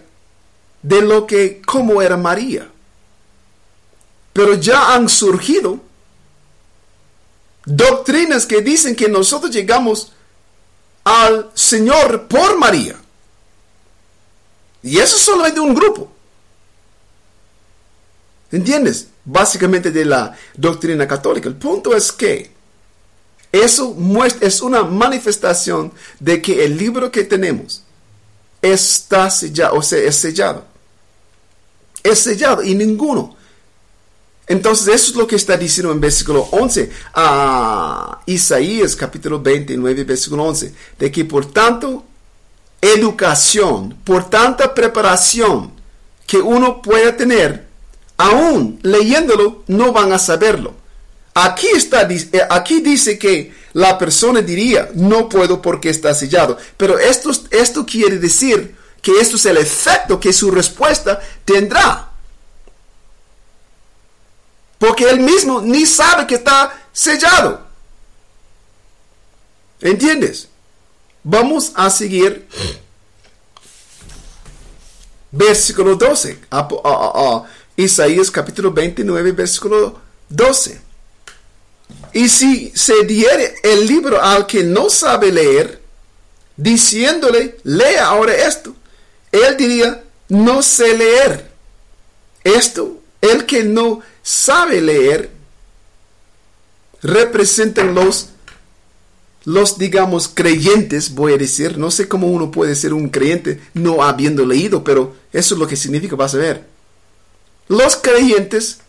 de lo que, cómo era María. Pero ya han surgido doctrinas que dicen que nosotros llegamos al Señor por María. Y eso es solamente un grupo. ¿Entiendes? Básicamente de la doctrina católica. El punto es que eso muestra, es una manifestación de que el libro que tenemos está sellado, o sea, es sellado. Es sellado y ninguno. Entonces, eso es lo que está diciendo en versículo 11 a Isaías capítulo 29, versículo 11, de que por tanto educación, por tanta preparación que uno pueda tener, aún leyéndolo, no van a saberlo. Aquí, está, eh, aquí dice que la persona diría, no puedo porque está sellado. Pero esto, esto quiere decir que esto es el efecto que su respuesta tendrá. Porque él mismo ni sabe que está sellado. ¿Entiendes? Vamos a seguir versículo 12. A- a- a- a- Isaías capítulo 29, versículo 12. Y si se diere el libro al que no sabe leer, diciéndole, lea ahora esto, él diría, no sé leer. Esto, el que no sabe leer, representan los, los, digamos, creyentes, voy a decir, no sé cómo uno puede ser un creyente no habiendo leído, pero eso es lo que significa, vas a ver. Los creyentes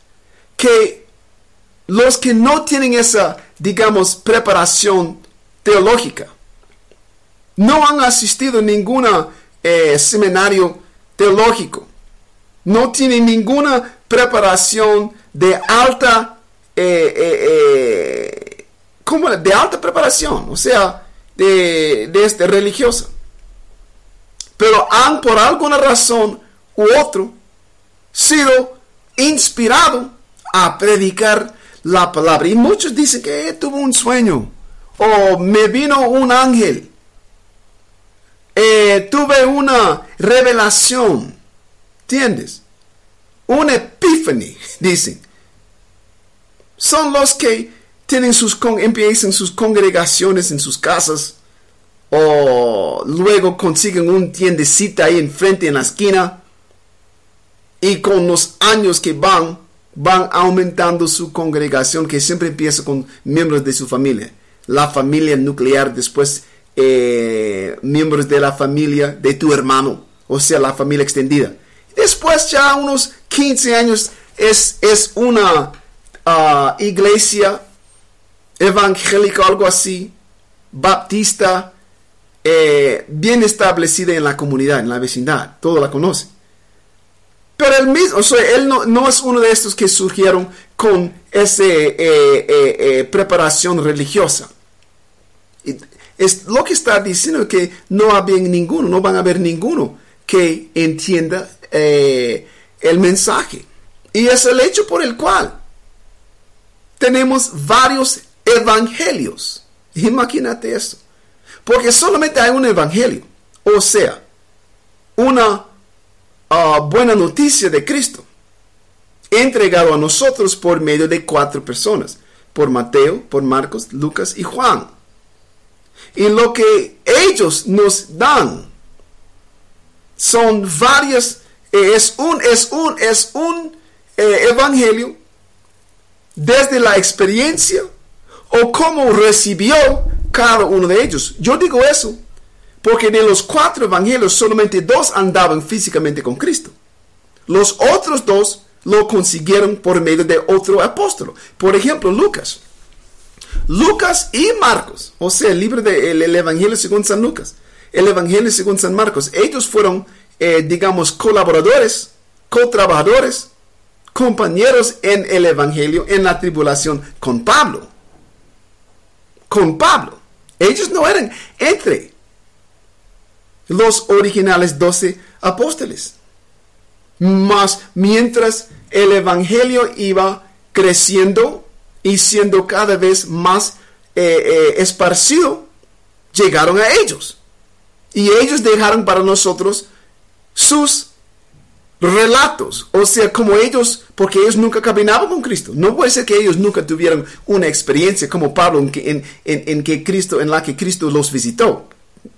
que los que no tienen esa, digamos, preparación teológica, no han asistido a ningún seminario teológico, no tienen ninguna preparación de alta, eh, eh, eh. De alta preparación, o sea, de, de este, religiosa. Pero han por alguna razón u otro sido inspirado a predicar la palabra. Y muchos dicen que tuvo un sueño o me vino un ángel. Eh, tuve una revelación. ¿Entiendes? Una epiphany, dicen. Son los que tienen sus empiezan sus congregaciones en sus casas o luego consiguen un tiendecita ahí enfrente en la esquina y con los años que van van aumentando su congregación que siempre empieza con miembros de su familia. La familia nuclear después eh, miembros de la familia de tu hermano o sea la familia extendida. Después ya unos 15 años es, es una ah, iglesia evangélica algo así baptista eh, bien establecida en la comunidad en la vecindad. Todo la conoce pero él mismo, o sea, él no, no es uno de estos que surgieron con esa preparación religiosa. Es lo que está diciendo que no había ninguno, no van a haber ninguno que entienda eh, el mensaje. Y es el hecho por el cual tenemos varios evangelios. Imagínate eso. Porque solamente hay un evangelio. O sea, una uh, buena noticia de Cristo, entregado a nosotros por medio de cuatro personas, por Mateo, por Marcos, Lucas y Juan. Y lo que ellos nos dan son varias, eh, es un, es un, es un eh, evangelio desde la experiencia o cómo recibió cada uno de ellos. Yo digo eso porque de los cuatro evangelios solamente dos andaban físicamente con Cristo. Los otros dos lo consiguieron por medio de otro apóstol. Por ejemplo, Lucas. Lucas y Marcos, o sea, el libro del el Evangelio según San Lucas, el Evangelio según San Marcos, ellos fueron, eh, digamos, colaboradores, co-trabajadores, compañeros en el Evangelio, en la tribulación con Pablo. Con Pablo. Ellos no eran entre los originales doce apóstoles. Mas mientras el Evangelio iba creciendo y siendo cada vez más eh, eh, esparcido, llegaron a ellos. Y ellos dejaron para nosotros sus relatos. O sea, como ellos, porque ellos nunca caminaban con Cristo. No puede ser que ellos nunca tuvieran una experiencia como Pablo en, en que Cristo, en la que Cristo los visitó.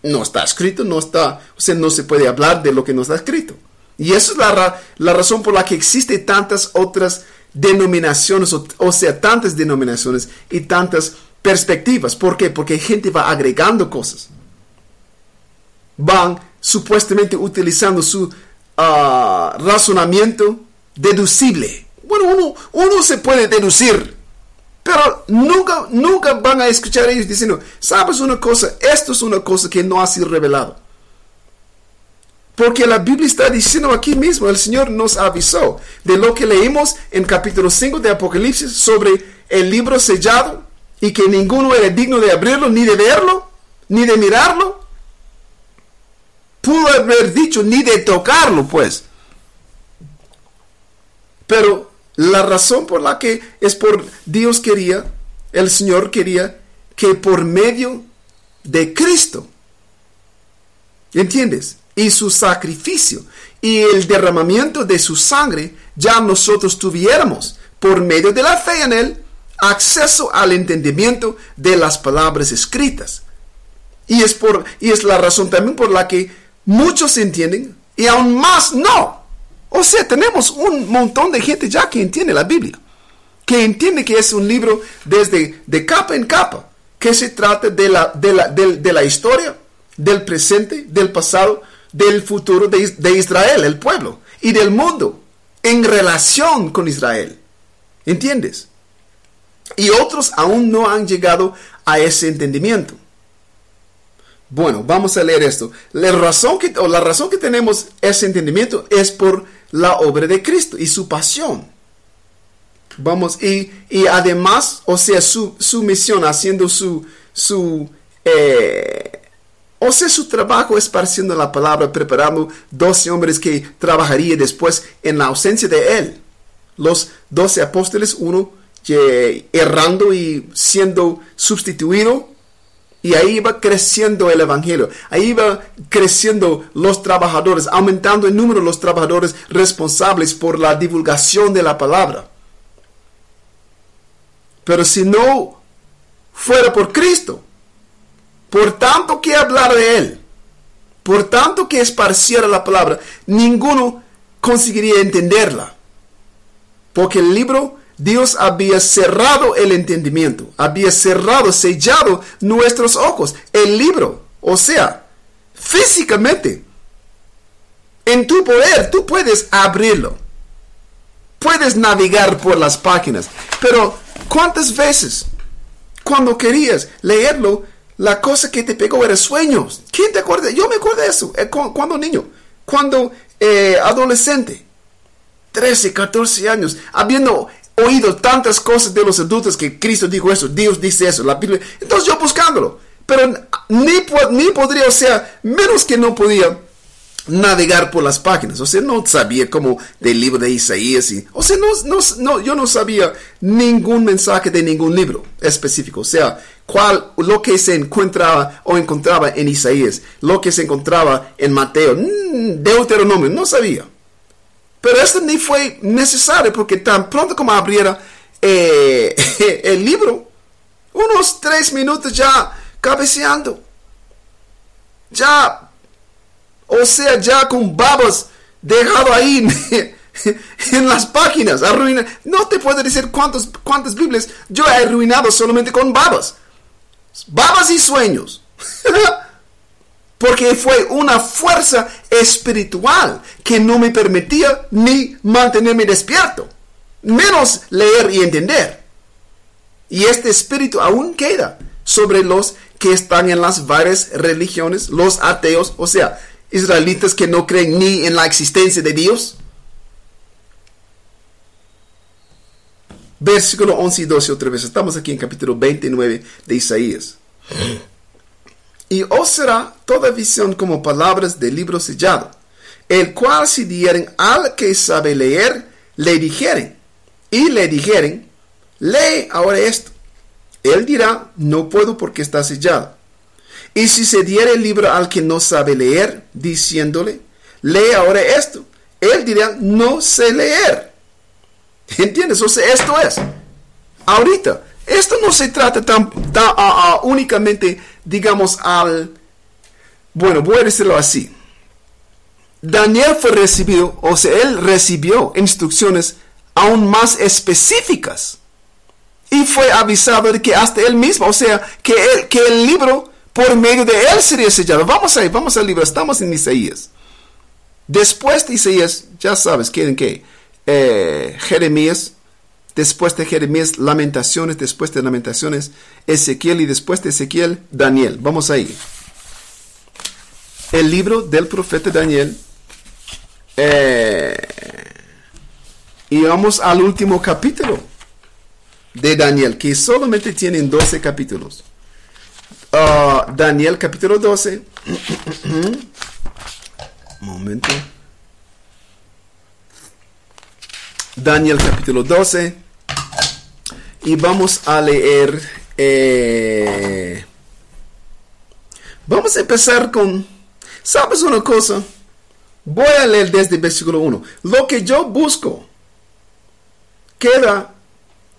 No está escrito, no está, o sea, no se puede hablar de lo que no está escrito. Y esa es la, la razón por la que existen tantas otras denominaciones, o, sea, tantas denominaciones y tantas perspectivas. ¿Por qué? Porque gente va agregando cosas. Van supuestamente utilizando su uh, razonamiento deducible. Bueno, uno, uno se puede deducir, pero nunca, nunca van a escuchar ellos diciendo, sabes una cosa, esto es una cosa que no ha sido revelado. Porque la Biblia está diciendo aquí mismo, el Señor nos avisó de lo que leímos en capítulo 5 de Apocalipsis sobre el libro sellado y que ninguno era digno de abrirlo, ni de verlo, ni de mirarlo. Pudo haber dicho ni de tocarlo, pues. Pero La razón por la que es por Dios quería, el Señor quería que por medio de Cristo, ¿entiendes? Y su sacrificio y el derramamiento de su sangre, ya nosotros tuviéramos, por medio de la fe en Él, acceso al entendimiento de las palabras escritas. Y es, por, y es la razón también por la que muchos entienden y aún más no. O sea, tenemos un montón de gente ya que entiende la Biblia, que entiende que es un libro desde de capa en capa, que se trata de la, de la, de, la historia, del presente, del pasado, del futuro de, de Israel, el pueblo, y del mundo, en relación con Israel. ¿Entiendes? Y otros aún no han llegado a ese entendimiento. Bueno, vamos a leer esto. La razón que, o la razón que tenemos ese entendimiento es por la obra de Cristo y su pasión. Vamos, y, y además, o sea, su, su misión haciendo su, su, eh, o sea, su trabajo esparciendo la palabra, preparando 12 hombres que trabajarían después en la ausencia de él. Los 12 apóstoles, uno errando y siendo sustituido y ahí va creciendo el Evangelio. Ahí va creciendo los trabajadores, aumentando el número de los trabajadores responsables por la divulgación de la palabra. Pero si no fuera por Cristo, por tanto que hablar de Él, por tanto que esparciera la palabra, ninguno conseguiría entenderla. Porque el libro Dios había cerrado el entendimiento, había cerrado, sellado nuestros ojos, el libro, o sea, físicamente. En tu poder, tú puedes abrirlo. Puedes navegar por las páginas. Pero, ¿cuántas veces, cuando querías leerlo, la cosa que te pegó era sueños? ¿Quién te acuerda? Yo me acuerdo de eso, eh, cuando niño, cuando eh, adolescente. 13, 14 años, habiendo oído tantas cosas de los adultos que Cristo dijo eso, Dios dice eso, la Biblia. Entonces yo buscándolo, pero ni, ni podría, o sea, menos que no podía navegar por las páginas, o sea, no sabía como del libro de Isaías, y, o sea, no, no, yo no sabía ningún mensaje de ningún libro específico, o sea, cuál, lo que se encontraba o encontraba en Isaías, lo que se encontraba en Mateo, mm, Deuteronomio, no sabía. Pero esto ni fue necesario porque tan pronto como abriera eh, el libro, unos tres minutos ya cabeceando. Ya, o sea, ya con babas dejado ahí en las páginas, arruina. No te puedo decir cuántos, cuántas Biblias yo he arruinado solamente con babas. Babas y sueños. porque fue una fuerza espiritual que no me permitía ni mantenerme despierto, menos leer y entender. Y este espíritu aún queda sobre los que están en las varias religiones, los ateos, o sea, israelitas que no creen ni en la existencia de Dios. Versículo 11 y 12 otra vez. Estamos aquí en capítulo 29 de Isaías y os será toda visión como palabras de libro sellado, el cual si dieren al que sabe leer, le dijeren, y le dijeren, lee ahora esto. Él dirá, no puedo porque está sellado. Y si se diere el libro al que no sabe leer, diciéndole, lee ahora esto, él dirá, no sé leer. ¿Entiendes? O sea, esto es. Ahorita, esto no se trata tan, ah, ah, únicamente digamos, al... Bueno, voy a decirlo así. Daniel fue recibido, o sea, él recibió instrucciones aún más específicas. Y fue avisado de que hasta él mismo, o sea, que, que el libro por medio de él sería sellado. Vamos ahí, vamos al libro, estamos en Isaías. Después de Isaías, ya sabes, ¿quieren qué? Eh, Jeremías, después de Jeremías, Lamentaciones, después de Lamentaciones, Ezequiel y después de Ezequiel, Daniel. Vamos ahí. El libro del profeta Daniel. Eh, y vamos al último capítulo de Daniel, que solamente tienen 12 capítulos. Ah, Daniel capítulo 12. momento. Daniel capítulo 12 y vamos a leer... eh, vamos a empezar con... ¿Sabes una cosa? Voy a leer desde el versículo 1. Lo que yo busco queda,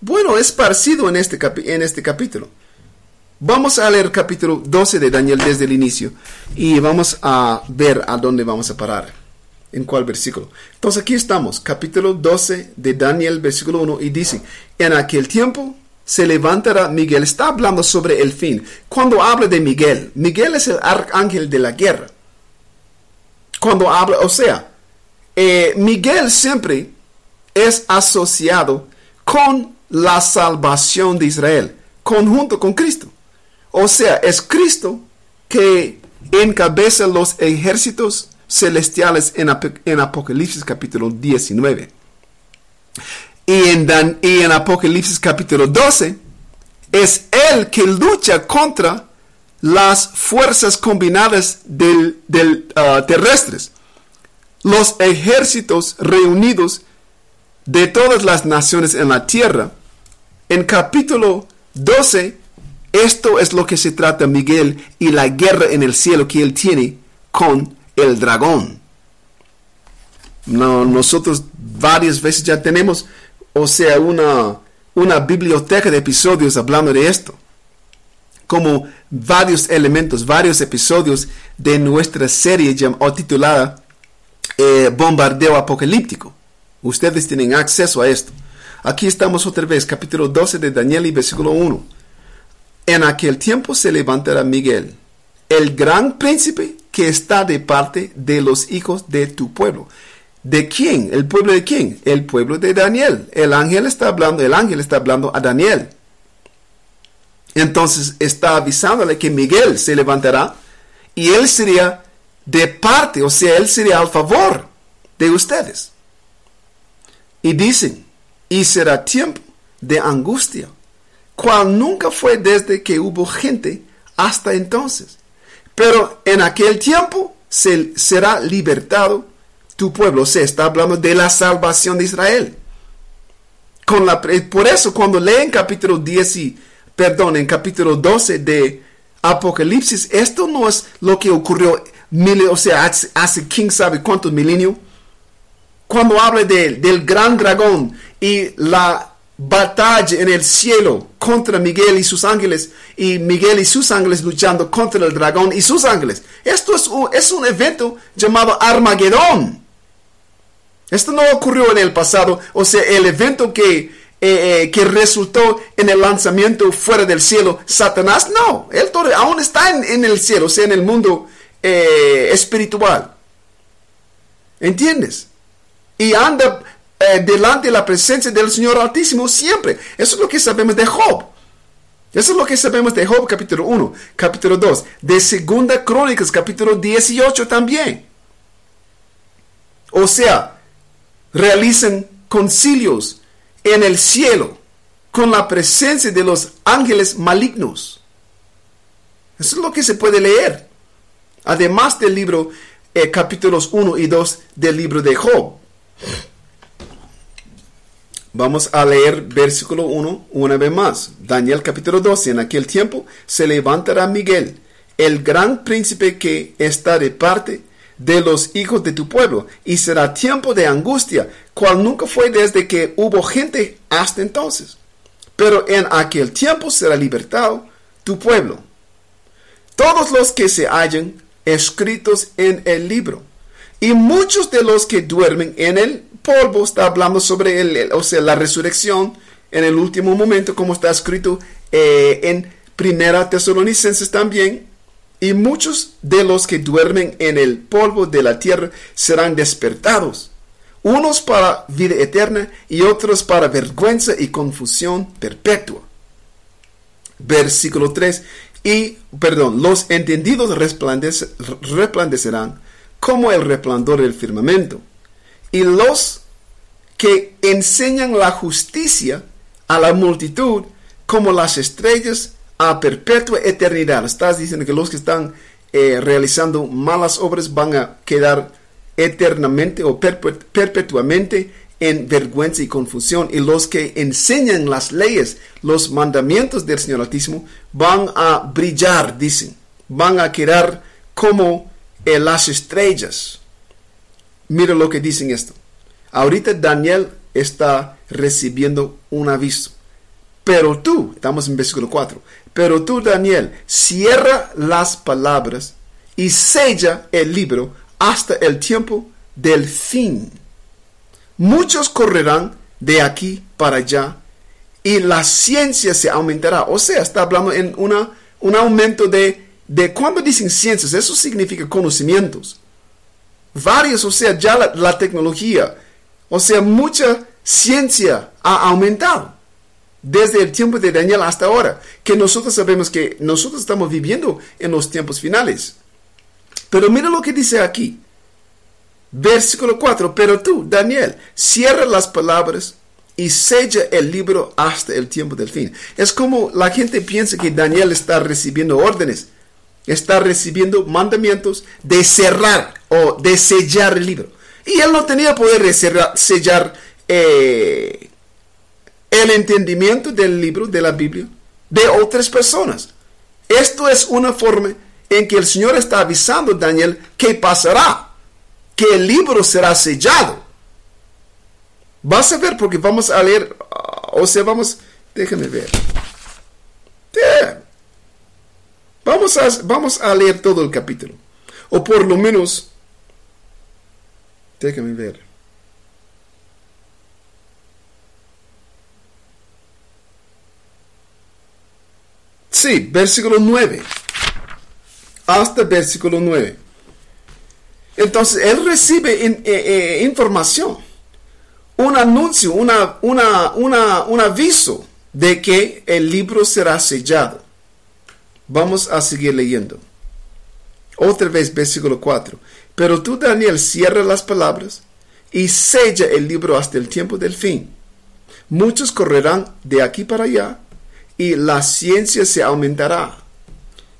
bueno, es parecido en este, en este capítulo. Vamos a leer capítulo 12 de Daniel desde el inicio y vamos a ver a dónde vamos a parar, en cuál versículo. Entonces aquí estamos, capítulo 12 de Daniel, versículo 1, y dice, en aquel tiempo se levantará Miguel, está hablando sobre el fin. Cuando habla de Miguel, Miguel es el arcángel de la guerra. Cuando habla, o sea, eh, Miguel siempre es asociado con la salvación de Israel, conjunto con Cristo. O sea, es Cristo que encabeza los ejércitos celestiales en, Ap- en Apocalipsis capítulo 19. Y en, Apocalipsis capítulo 12 es Él que lucha contra las fuerzas combinadas del, del, ah, terrestres. Los ejércitos reunidos de todas las naciones en la tierra. En capítulo 12, esto es lo que se trata Miguel y la guerra en el cielo que él tiene con el dragón. No, nosotros varias veces ya tenemos, o sea, una, una biblioteca de episodios hablando de esto. Como varios elementos, varios episodios de nuestra serie titulada eh, Bombardeo Apocalíptico. Ustedes tienen acceso a esto. Aquí estamos otra vez, capítulo 12 de Daniel y versículo 1. En aquel tiempo se levantará Miguel, el gran príncipe que está de parte de los hijos de tu pueblo. ¿De quién? ¿El pueblo de quién? El pueblo de Daniel. El ángel está hablando, el ángel está hablando a Daniel. Entonces está avisándole que Miguel se levantará y él sería de parte, o sea, él sería al favor de ustedes. Y dicen, y será tiempo de angustia, cual nunca fue desde que hubo gente hasta entonces. Pero en aquel tiempo se, será libertado tu pueblo. Se está hablando de la salvación de Israel. Pre- por eso cuando leen capítulo 10 y, perdón, en capítulo 12 de Apocalipsis, esto no es lo que ocurrió, hace, quién sabe cuántos milenios cuando habla de- del gran dragón y la batalla en el cielo contra Miguel y sus ángeles y Miguel y sus ángeles luchando contra el dragón y sus ángeles. Esto es un, es un evento llamado Armagedón. Esto no ocurrió en el pasado, o sea, el evento que, eh, eh, que resultó en el lanzamiento fuera del cielo, Satanás, no, él todavía aún está en, en el cielo, o sea, en el mundo eh, espiritual. ¿Entiendes? y anda eh, delante de la presencia del Señor Altísimo siempre. Eso es lo que sabemos de Job. Eso es lo que sabemos de Job capítulo 1, capítulo 2, de Segunda Crónicas capítulo 18 también. O sea, realizan concilios en el cielo con la presencia de los ángeles malignos. Eso es lo que se puede leer. Además del libro, eh, capítulos 1 y 2 del libro de Job. Vamos a leer versículo 1 una vez más. Daniel capítulo 12. En aquel tiempo se levantará Miguel, el gran príncipe que está de parte de los hijos de tu pueblo, y será tiempo de angustia, cual nunca fue desde que hubo gente hasta entonces. Pero en aquel tiempo será libertado tu pueblo. Todos los que se hallan escritos en el libro. Y muchos de los que duermen en el polvo, está hablando sobre el, o sea, la resurrección en el último momento, como está escrito eh, en Primera Tesalonicenses también. Y muchos de los que duermen en el polvo de la tierra serán despertados, unos para vida eterna y otros para vergüenza y confusión perpetua versículo 3. Y, perdón, los entendidos resplandece- resplandecerán como el resplandor del firmamento. Y los que enseñan la justicia a la multitud como las estrellas a perpetua eternidad. Estás diciendo que los que están eh, realizando malas obras van a quedar eternamente o perpe- perpetuamente en vergüenza y confusión y los que enseñan las leyes, los mandamientos del Señor Altísimo, van a brillar, dicen, van a quedar como en las estrellas. Mira lo que dicen esto. Ahorita Daniel está recibiendo un aviso. Pero tú, estamos en versículo 4, pero tú, Daniel, cierra las palabras y sella el libro hasta el tiempo del fin. Muchos correrán de aquí para allá y la ciencia se aumentará. O sea, está hablando en una, un aumento de, de cuando dicen ciencias, eso significa conocimientos. Varios, o sea, ya la, tecnología, o sea, mucha ciencia ha aumentado desde el tiempo de Daniel hasta ahora, que nosotros sabemos que nosotros estamos viviendo en los tiempos finales. Pero mira lo que dice aquí. Versículo 4, pero tú, Daniel, cierra las palabras y sella el libro hasta el tiempo del fin. Es como la gente piensa que Daniel está recibiendo órdenes, está recibiendo mandamientos de cerrar o de sellar el libro. Y él no tenía poder de cerrar, sellar eh, el entendimiento del libro de la Biblia de otras personas. Esto es una forma en que el Señor está avisando a Daniel que pasará, que el libro será sellado. Vas a ver porque vamos a leer, o sea, vamos, déjame ver. Vamos, a, vamos a leer todo el capítulo. O por lo menos, déjame ver. Sí, versículo 9. Hasta versículo 9. Entonces, él recibe eh, eh, información, un anuncio, una, una, una, un aviso de que el libro será sellado. Vamos a seguir leyendo. Otra vez, versículo 4. Pero tú, Daniel, cierra las palabras y sella el libro hasta el tiempo del fin. Muchos correrán de aquí para allá y la ciencia se aumentará.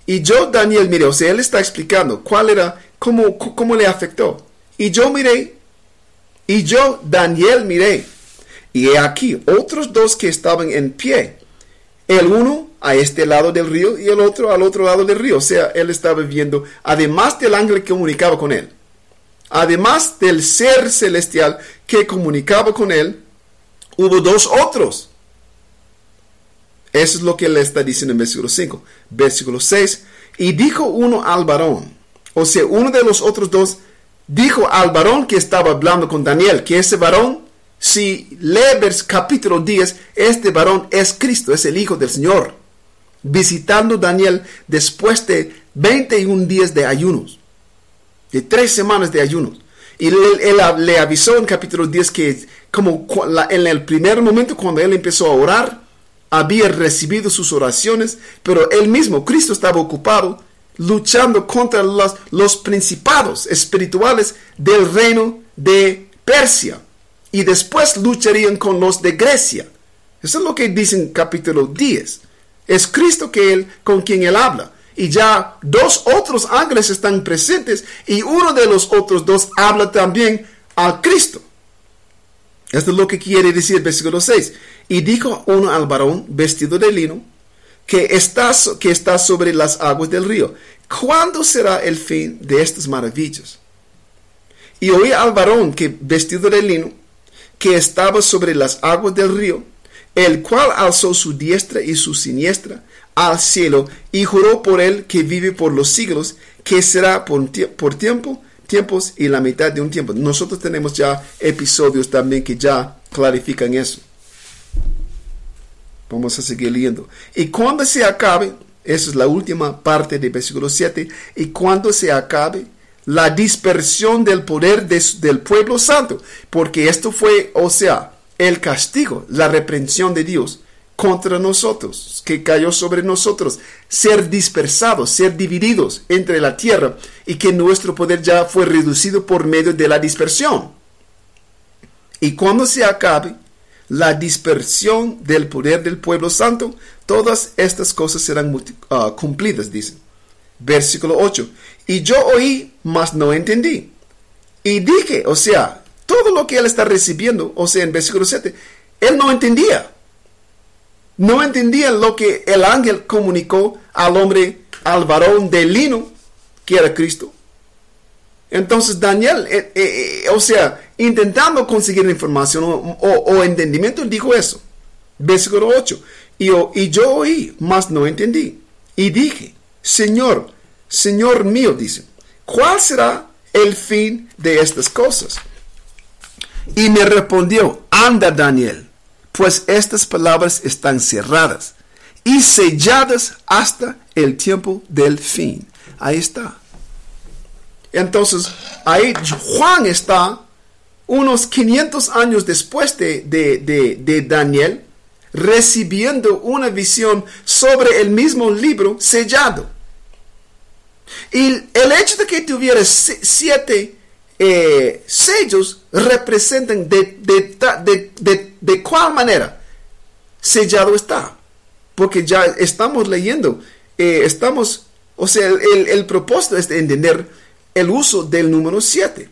Y yo, Daniel, mire, o sea, él está explicando cuál era, cómo, cómo le afectó. Y yo miré, y yo, Daniel, miré, y he aquí otros dos que estaban en pie, el uno a este lado del río y el otro al otro lado del río. O sea, él estaba viendo, además del ángel que comunicaba con él, además del ser celestial que comunicaba con él, hubo dos otros eso es lo que le está diciendo en versículo 5. Versículo 6. Y dijo uno al varón, o sea, uno de los otros dos dijo al varón que estaba hablando con Daniel, que ese varón, si lees capítulo 10, este varón es Cristo, es el Hijo del Señor, visitando Daniel después de 21 días de ayunos, de tres semanas de ayunos. Y él, le avisó en capítulo 10 que como en el primer momento cuando él empezó a orar, había recibido sus oraciones, pero él mismo, Cristo, estaba ocupado luchando contra los, los principados espirituales del reino de Persia. Y después lucharían con los de Grecia. Eso es lo que dice en capítulo 10. Es Cristo que él, con quien él habla. Y ya dos otros ángeles están presentes y uno de los otros dos habla también a Cristo. Esto es lo que quiere decir el versículo 6. Y dijo uno al varón vestido de lino, que está, que está sobre las aguas del río, ¿cuándo será el fin de estas maravillas? Y oí al varón que vestido de lino, que estaba sobre las aguas del río, el cual alzó su diestra y su siniestra al cielo y juró por él que vive por los siglos, que será por, tiempo tiempos y la mitad de un tiempo. Nosotros tenemos ya episodios también que ya clarifican eso. Vamos a seguir leyendo. Y cuando se acabe, esa es la última parte del versículo 7, y cuando se acabe la dispersión del poder del pueblo santo, porque esto fue, o sea, el castigo, la reprensión de Dios contra nosotros, que cayó sobre nosotros, ser dispersados, ser divididos entre la tierra y que nuestro poder ya fue reducido por medio de la dispersión. Y cuando se acabe la dispersión del poder del pueblo santo, todas estas cosas serán uh, cumplidas, dicen. Versículo 8. Y yo oí, mas no entendí. Y dije, o sea, todo lo que él está recibiendo, o sea, en versículo 7, él no entendía. No entendía lo que el ángel comunicó al hombre, al varón de lino, que era Cristo. Entonces Daniel, eh, eh, eh, o sea, intentando conseguir información o, entendimiento, dijo eso. Versículo 8. Y yo, y yo oí, mas no entendí. Y dije, Señor, Señor mío, dice, ¿cuál será el fin de estas cosas? Y me respondió, anda Daniel, pues estas palabras están cerradas y selladas hasta el tiempo del fin. Ahí está. Entonces, ahí Juan está unos 500 años después de, de- de- de Daniel, recibiendo una visión sobre el mismo libro sellado. Y el hecho de que tuviera si- siete eh, sellos representan de, de, de, de, cuál manera sellado está. Porque ya estamos leyendo, eh, estamos, o sea, el, el propósito es de entender el uso del número 7.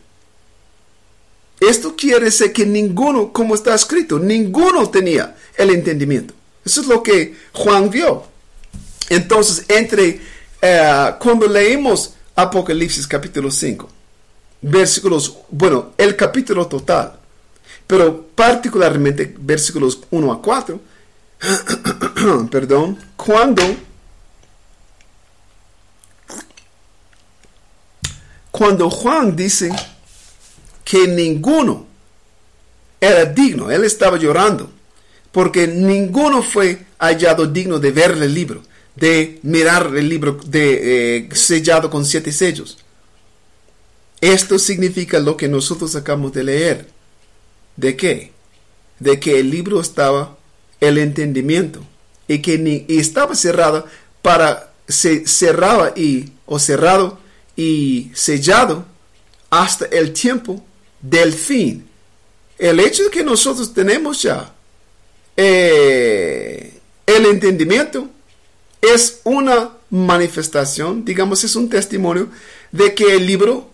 Esto quiere decir que ninguno, como está escrito, ninguno tenía el entendimiento. Eso es lo que Juan vio. Entonces, entre eh, cuando leemos Apocalipsis capítulo 5, versículos, bueno, el capítulo total, pero particularmente versículos 1 a 4, perdón, cuando cuando Juan dice que ninguno era digno, él estaba llorando, porque ninguno fue hallado digno de ver el libro, de mirar el libro de, eh, sellado con siete sellos. Esto significa lo que nosotros acabamos de leer. ¿De qué? De que el libro estaba el entendimiento y que ni, estaba cerrado para se cerraba y o cerrado y sellado hasta el tiempo del fin. El hecho de que nosotros tenemos ya eh, el entendimiento es una manifestación, digamos, es un testimonio de que el libro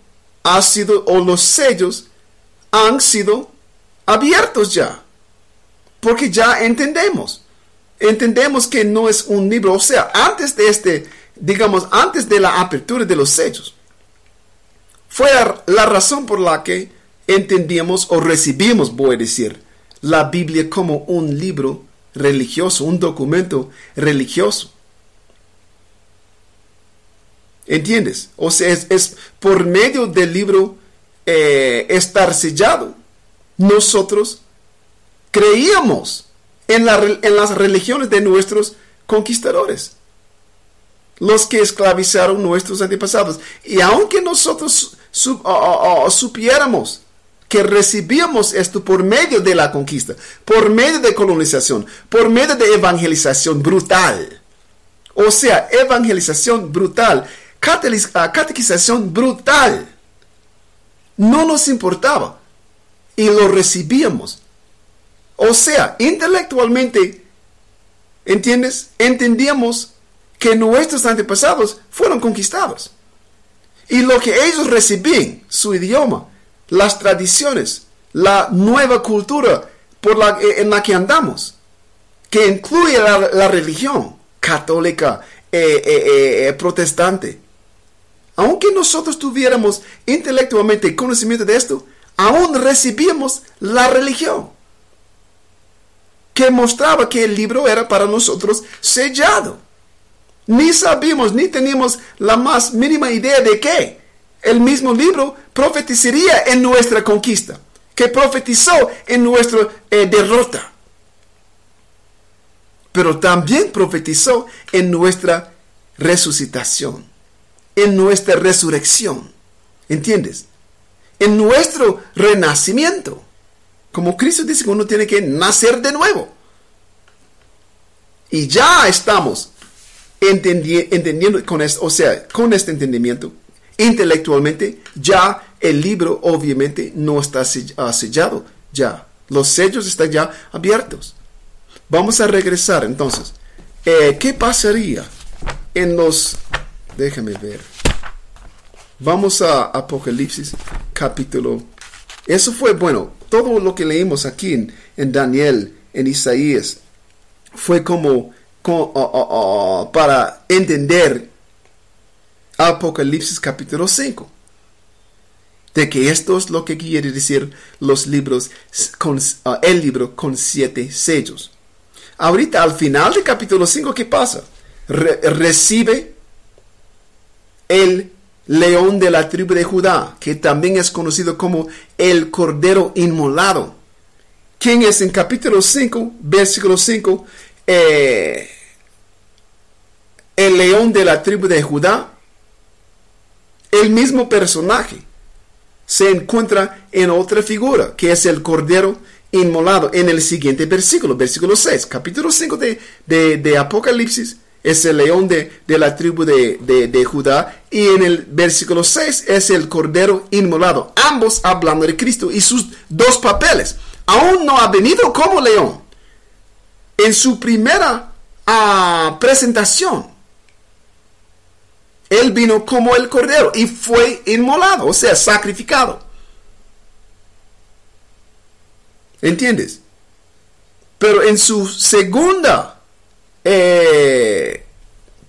ha sido, o los sellos han sido abiertos ya. Porque ya entendemos. Entendemos que no es un libro. O sea, antes de este, digamos, antes de la apertura de los sellos, fue la razón por la que entendíamos o recibimos, voy a decir, la Biblia como un libro religioso, un documento religioso. ¿Entiendes? O sea, es, por medio del libro eh, estar sellado. Nosotros creíamos en, en las religiones de nuestros conquistadores, los que esclavizaron nuestros antepasados. Y aunque nosotros supiéramos que recibíamos esto por medio de la conquista, por medio de colonización, por medio de evangelización brutal, o sea, evangelización brutal, catequización brutal, no nos importaba y lo recibíamos. O sea, intelectualmente, ¿entiendes? Entendíamos que nuestros antepasados fueron conquistados. Y lo que ellos recibían, su idioma, las tradiciones, la nueva cultura por la, eh, en la que andamos, que incluye la, religión católica, eh, eh, eh, protestante. Aunque nosotros tuviéramos intelectualmente conocimiento de esto, aún recibíamos la religión que mostraba que el libro era para nosotros sellado. Ni sabíamos, ni teníamos la más mínima idea de que el mismo libro profetizaría en nuestra conquista, que profetizó en nuestra eh, derrota, pero también profetizó en nuestra resucitación, en nuestra resurrección, ¿entiendes? En nuestro renacimiento. Como Cristo dice que uno tiene que nacer de nuevo. Y ya estamos entendi- entendiendo con esto, o sea, con este entendimiento, intelectualmente, ya el libro obviamente no está ah, sellado, ya. Los sellos están ya abiertos. Vamos a regresar entonces. Eh, ¿Qué pasaría en los... Déjame ver. Vamos a Apocalipsis capítulo Eso fue, bueno, todo lo que leímos aquí en, Daniel, en Isaías, fue como, co- ah, ah, ah, para entender Apocalipsis capítulo 5. De que esto es lo que quiere decir los libros, con, el libro con siete sellos. Ahorita al final del capítulo 5, ¿qué pasa? Re- recibe el león de la tribu de Judá, que también es conocido como el cordero inmolado. ¿Quién es en capítulo 5, versículo 5? Eh, el león de la tribu de Judá. El mismo personaje se encuentra en otra figura, que es el cordero inmolado, en el siguiente versículo, versículo 6, capítulo 5 de, de- de Apocalipsis, es el león de, de la tribu de, de- Judá, y en el versículo 6 es el cordero inmolado, ambos hablando de Cristo y sus dos papeles. Aún no ha venido como león. En su primera ah, presentación, él vino como el cordero y fue inmolado, o sea, sacrificado. ¿Entiendes? Pero en su segunda eh,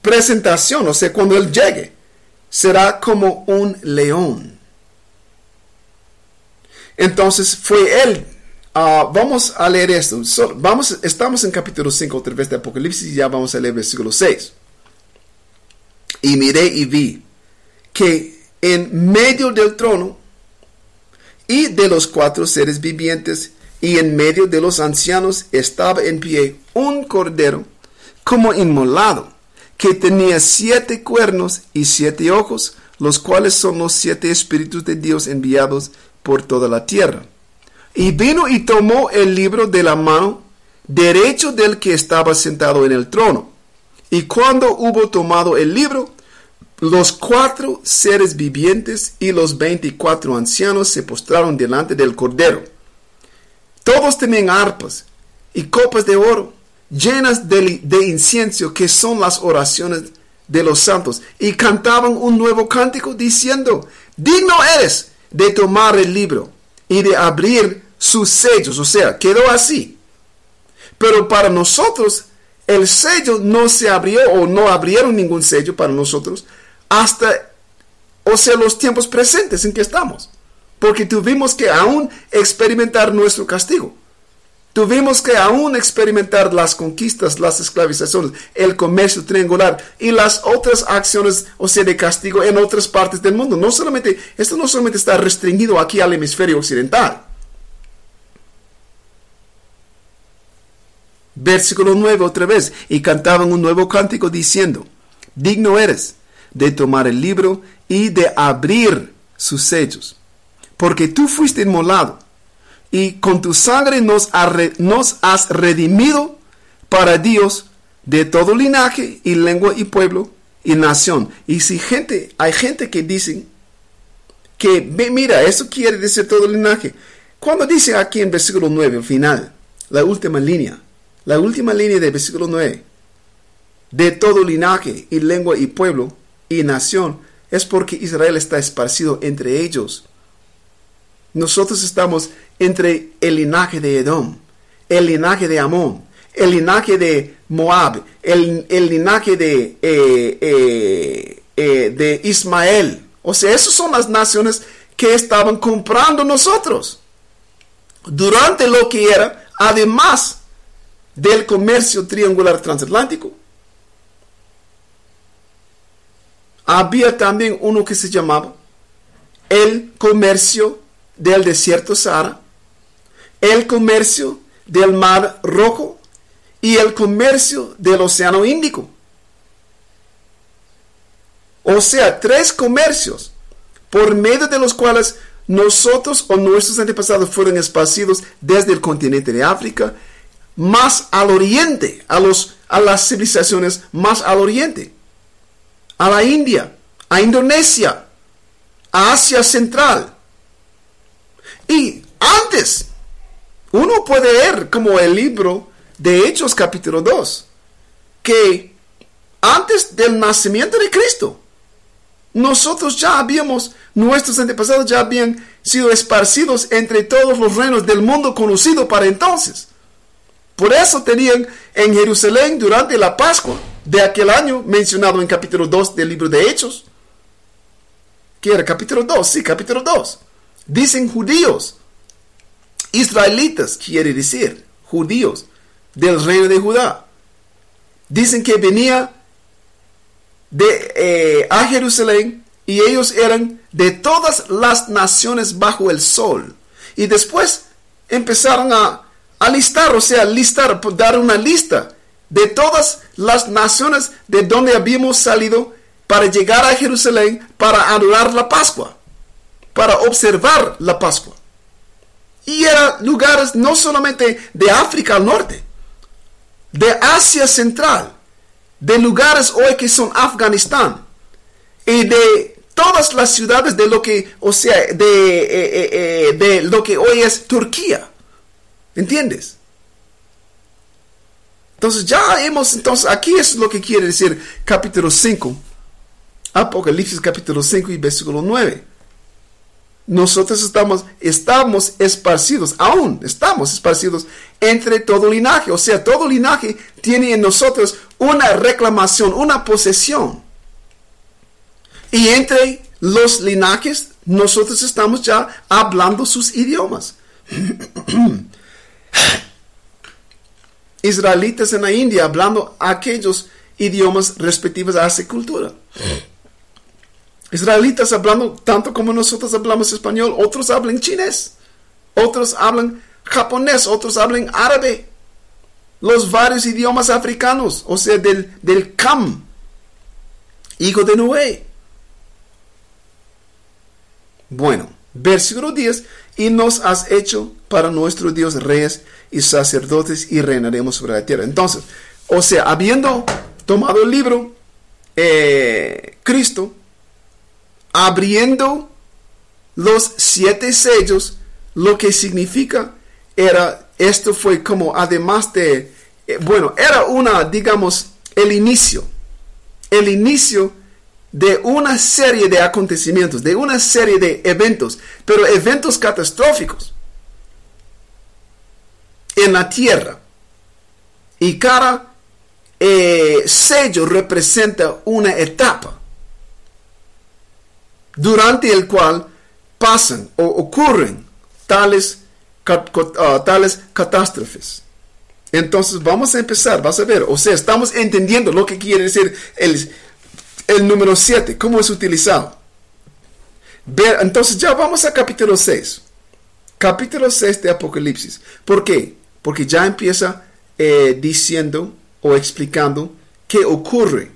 presentación, o sea, cuando él llegue, será como un león. Entonces fue él. ah, vamos a leer esto. Vamos, estamos en capítulo 5 otra vez de Apocalipsis y ya vamos a leer versículo 6. Y miré y vi que en medio del trono y de los cuatro seres vivientes y en medio de los ancianos estaba en pie un cordero como inmolado, que tenía siete cuernos y siete ojos, los cuales son los siete espíritus de Dios enviados por toda la tierra. Y vino y tomó el libro de la mano derecho del que estaba sentado en el trono. Y cuando hubo tomado el libro, los cuatro seres vivientes y los veinticuatro ancianos se postraron delante del Cordero. Todos tenían arpas y copas de oro llenas de, incienso, que son las oraciones de los santos, y cantaban un nuevo cántico diciendo, digno eres de tomar el libro y de abrir sus sellos. O sea, quedó así. Pero para nosotros el sello no se abrió o no abrieron ningún sello para nosotros hasta, o sea, los tiempos presentes en que estamos. Porque tuvimos que aún experimentar nuestro castigo. Tuvimos que aún experimentar las conquistas, las esclavizaciones, el comercio triangular y las otras acciones, o sea, de castigo en otras partes del mundo. No solamente, esto no solamente está restringido aquí al hemisferio occidental. Versículo 9 otra vez. Y cantaban un nuevo cántico diciendo, digno eres de tomar el libro y de abrir sus sellos, porque tú fuiste inmolado y con tu sangre nos, has redimido para Dios de todo linaje y lengua y pueblo y nación. Y si gente, hay gente que dicen que, mira, eso quiere decir todo linaje. Cuando dice aquí en versículo 9, al final, la última línea, la última línea del versículo 9, de todo linaje y lengua y pueblo y nación, es porque Israel está esparcido entre ellos. Nosotros estamos entre el linaje de Edom, el linaje de Amón, el linaje de Moab, el, el linaje de, eh, eh, eh, de Ismael. O sea, esas son las naciones que estaban comprando nosotros. Durante lo que era, además del comercio triangular transatlántico, había también uno que se llamaba el comercio del desierto Sahara, el comercio del Mar Rojo y el comercio del Océano Índico. O sea, tres comercios por medio de los cuales nosotros o nuestros antepasados fueron esparcidos desde el continente de África más al oriente, a, los, a las civilizaciones más al oriente, a la India, a Indonesia, a Asia Central. Y antes, uno puede ver como el libro de Hechos capítulo 2, que antes del nacimiento de Cristo, nosotros ya habíamos, nuestros antepasados ya habían sido esparcidos entre todos los reinos del mundo conocido para entonces. Por eso tenían en Jerusalén durante la Pascua de aquel año, mencionado en capítulo 2 del libro de Hechos. ¿Qué era? Capítulo 2, sí, capítulo 2. Dicen judíos, israelitas quiere decir, judíos del reino de Judá. Dicen que venía de, eh, a Jerusalén y ellos eran de todas las naciones bajo el sol. Y después empezaron a, a listar, o sea, listar, dar una lista de todas las naciones de donde habíamos salido para llegar a Jerusalén para anular la Pascua, para observar la Pascua. Y eran lugares no solamente de África al norte, de Asia Central, de lugares hoy que son Afganistán y de todas las ciudades de lo que, o sea, de, eh, eh, eh, de lo que hoy es Turquía. ¿Entiendes? Entonces ya hemos, entonces aquí es lo que quiere decir capítulo 5, Apocalipsis capítulo 5 y versículo 9. Nosotros estamos, estamos esparcidos, aún estamos esparcidos entre todo linaje. O sea, todo linaje tiene en nosotros una reclamación, una posesión. Y entre los linajes, nosotros estamos ya hablando sus idiomas. Israelitas en la India hablando aquellos idiomas respectivos a esa cultura. Israelitas hablando tanto como nosotros hablamos español, otros hablan chinés, otros hablan japonés, otros hablan árabe, los varios idiomas africanos, o sea, del, del Cam, hijo de Noé. Bueno, versículo 10, y nos has hecho para nuestro Dios reyes y sacerdotes y reinaremos sobre la tierra. Entonces, o sea, habiendo tomado el libro, eh, Cristo, abriendo los siete sellos, lo que significa era, esto fue como además de, eh, bueno, era una, digamos, el inicio, el inicio de una serie de acontecimientos, de una serie de eventos, pero eventos catastróficos en la tierra. Y cada eh, sello representa una etapa durante el cual pasan o ocurren tales Ah, tales catástrofes. Entonces vamos a empezar, vas a ver, o sea, estamos entendiendo lo que quiere decir el, el número 7, cómo es utilizado. Ver, entonces ya vamos a capítulo 6. Capítulo 6 de Apocalipsis. ¿Por qué? Porque ya empieza eh, diciendo o explicando qué ocurre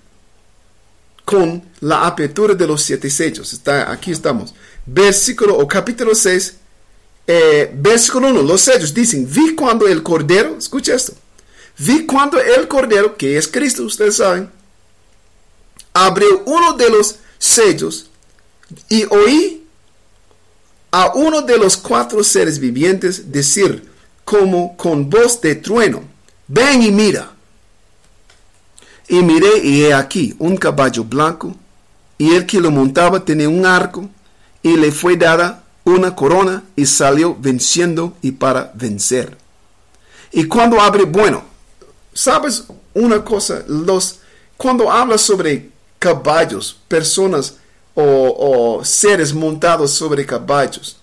con la apertura de los siete sellos. Está, aquí estamos. Versículo o capítulo 6, eh, versículo 1, los sellos dicen, vi cuando el Cordero, escucha esto, vi cuando el Cordero, que es Cristo, ustedes saben, abrió uno de los sellos y oí a uno de los cuatro seres vivientes decir como con voz de trueno, ven y mira. Y miré y he aquí un caballo blanco y el que lo montaba tenía un arco y le fue dada una corona y salió venciendo y para vencer. Y cuando abre, bueno, sabes una cosa, los, cuando habla sobre caballos, personas o, o seres montados sobre caballos,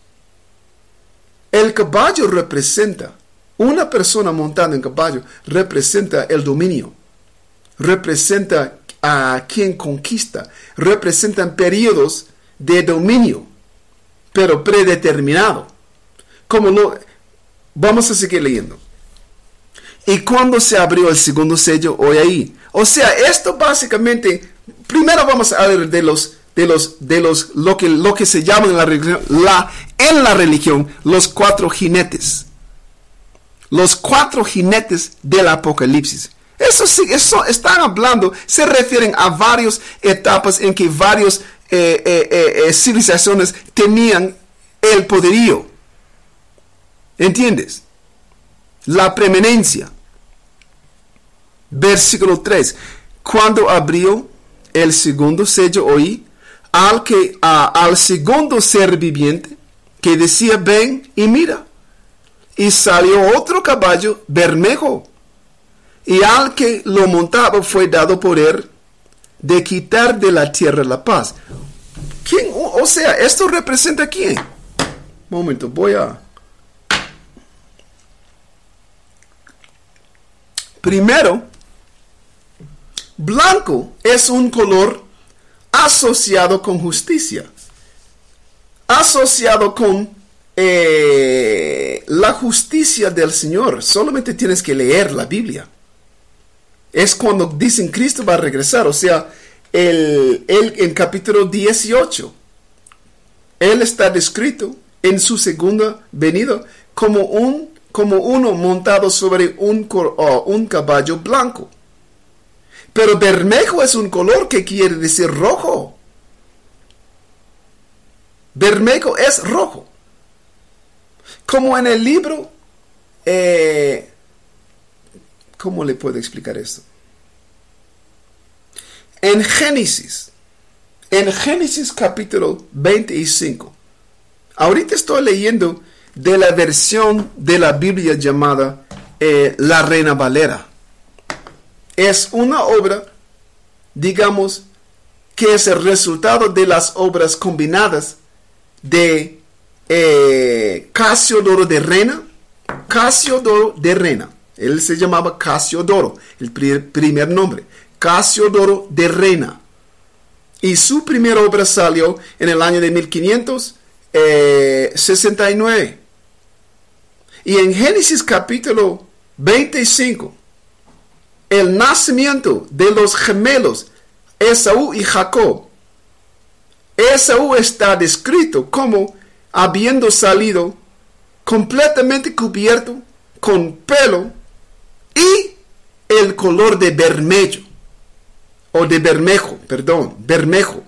el caballo representa, una persona montada en caballo representa el dominio, representa a quien conquista, representan periodos de dominio pero predeterminado. Como no, vamos a seguir leyendo. Y cuando se abrió el segundo sello, hoy ahí. O sea, esto básicamente, primero vamos a ver de los, de los, de los, lo que, lo que se llama en la religión, en la religión, los cuatro jinetes. Los cuatro jinetes del Apocalipsis. Eso sí, eso están hablando, se refieren a varias etapas en que varios eh, eh, eh, civilizaciones tenían el poderío. ¿Entiendes? La preeminencia. Versículo 3. Cuando abrió el segundo sello oí al, que, a- al segundo ser viviente que decía, ven y mira. Y salió otro caballo bermejo, y al que lo montaba fue dado poder de quitar de la tierra la paz. ¿Quién? O, sea, ¿esto representa quién? Momento, voy a... Primero, blanco es un color asociado con justicia, asociado con eh, la justicia del Señor. Solamente tienes que leer la Biblia. Es cuando dicen Cristo va a regresar, o sea, el, el- en capítulo 18, Él está descrito en su segunda venida como, un, como uno montado sobre un, oh, un caballo blanco. Pero bermejo es un color que quiere decir rojo. Bermejo es rojo. Como en el libro, eh, ¿cómo le puedo explicar esto? En Génesis, en Génesis capítulo 25, ahorita estoy leyendo de la versión de la Biblia llamada eh, La Reina Valera es una obra, digamos, que es el resultado de las obras combinadas de eh, Casiodoro de Rena, Casiodoro de Rena. Él se llamaba Casiodoro, el pri- primer nombre, Casiodoro de Rena. Y su primera obra salió en el año de 1569. Y en Génesis capítulo 25, el nacimiento de los gemelos Esaú y Jacob. Esaú está descrito como habiendo salido completamente cubierto con pelo y el color de bermello o de bermejo, perdón, bermejo,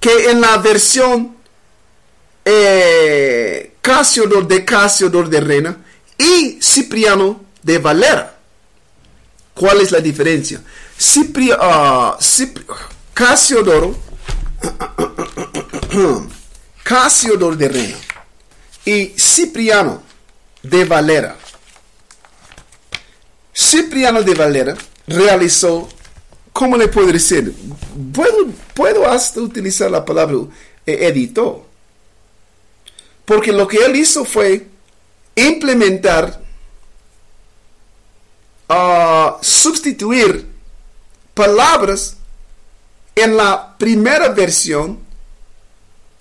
que en la versión eh, de Casiodor de Rena y Cipriano de Valera. ¿Cuál es la diferencia? Cipri- ah, Casiodoro de Rena y Cipriano de Valera. Cipriano de Valera realizó, ¿cómo le puedo decir? Puedo, puedo hasta utilizar la palabra eh, editó. Porque lo que él hizo fue implementar a sustituir palabras en la primera versión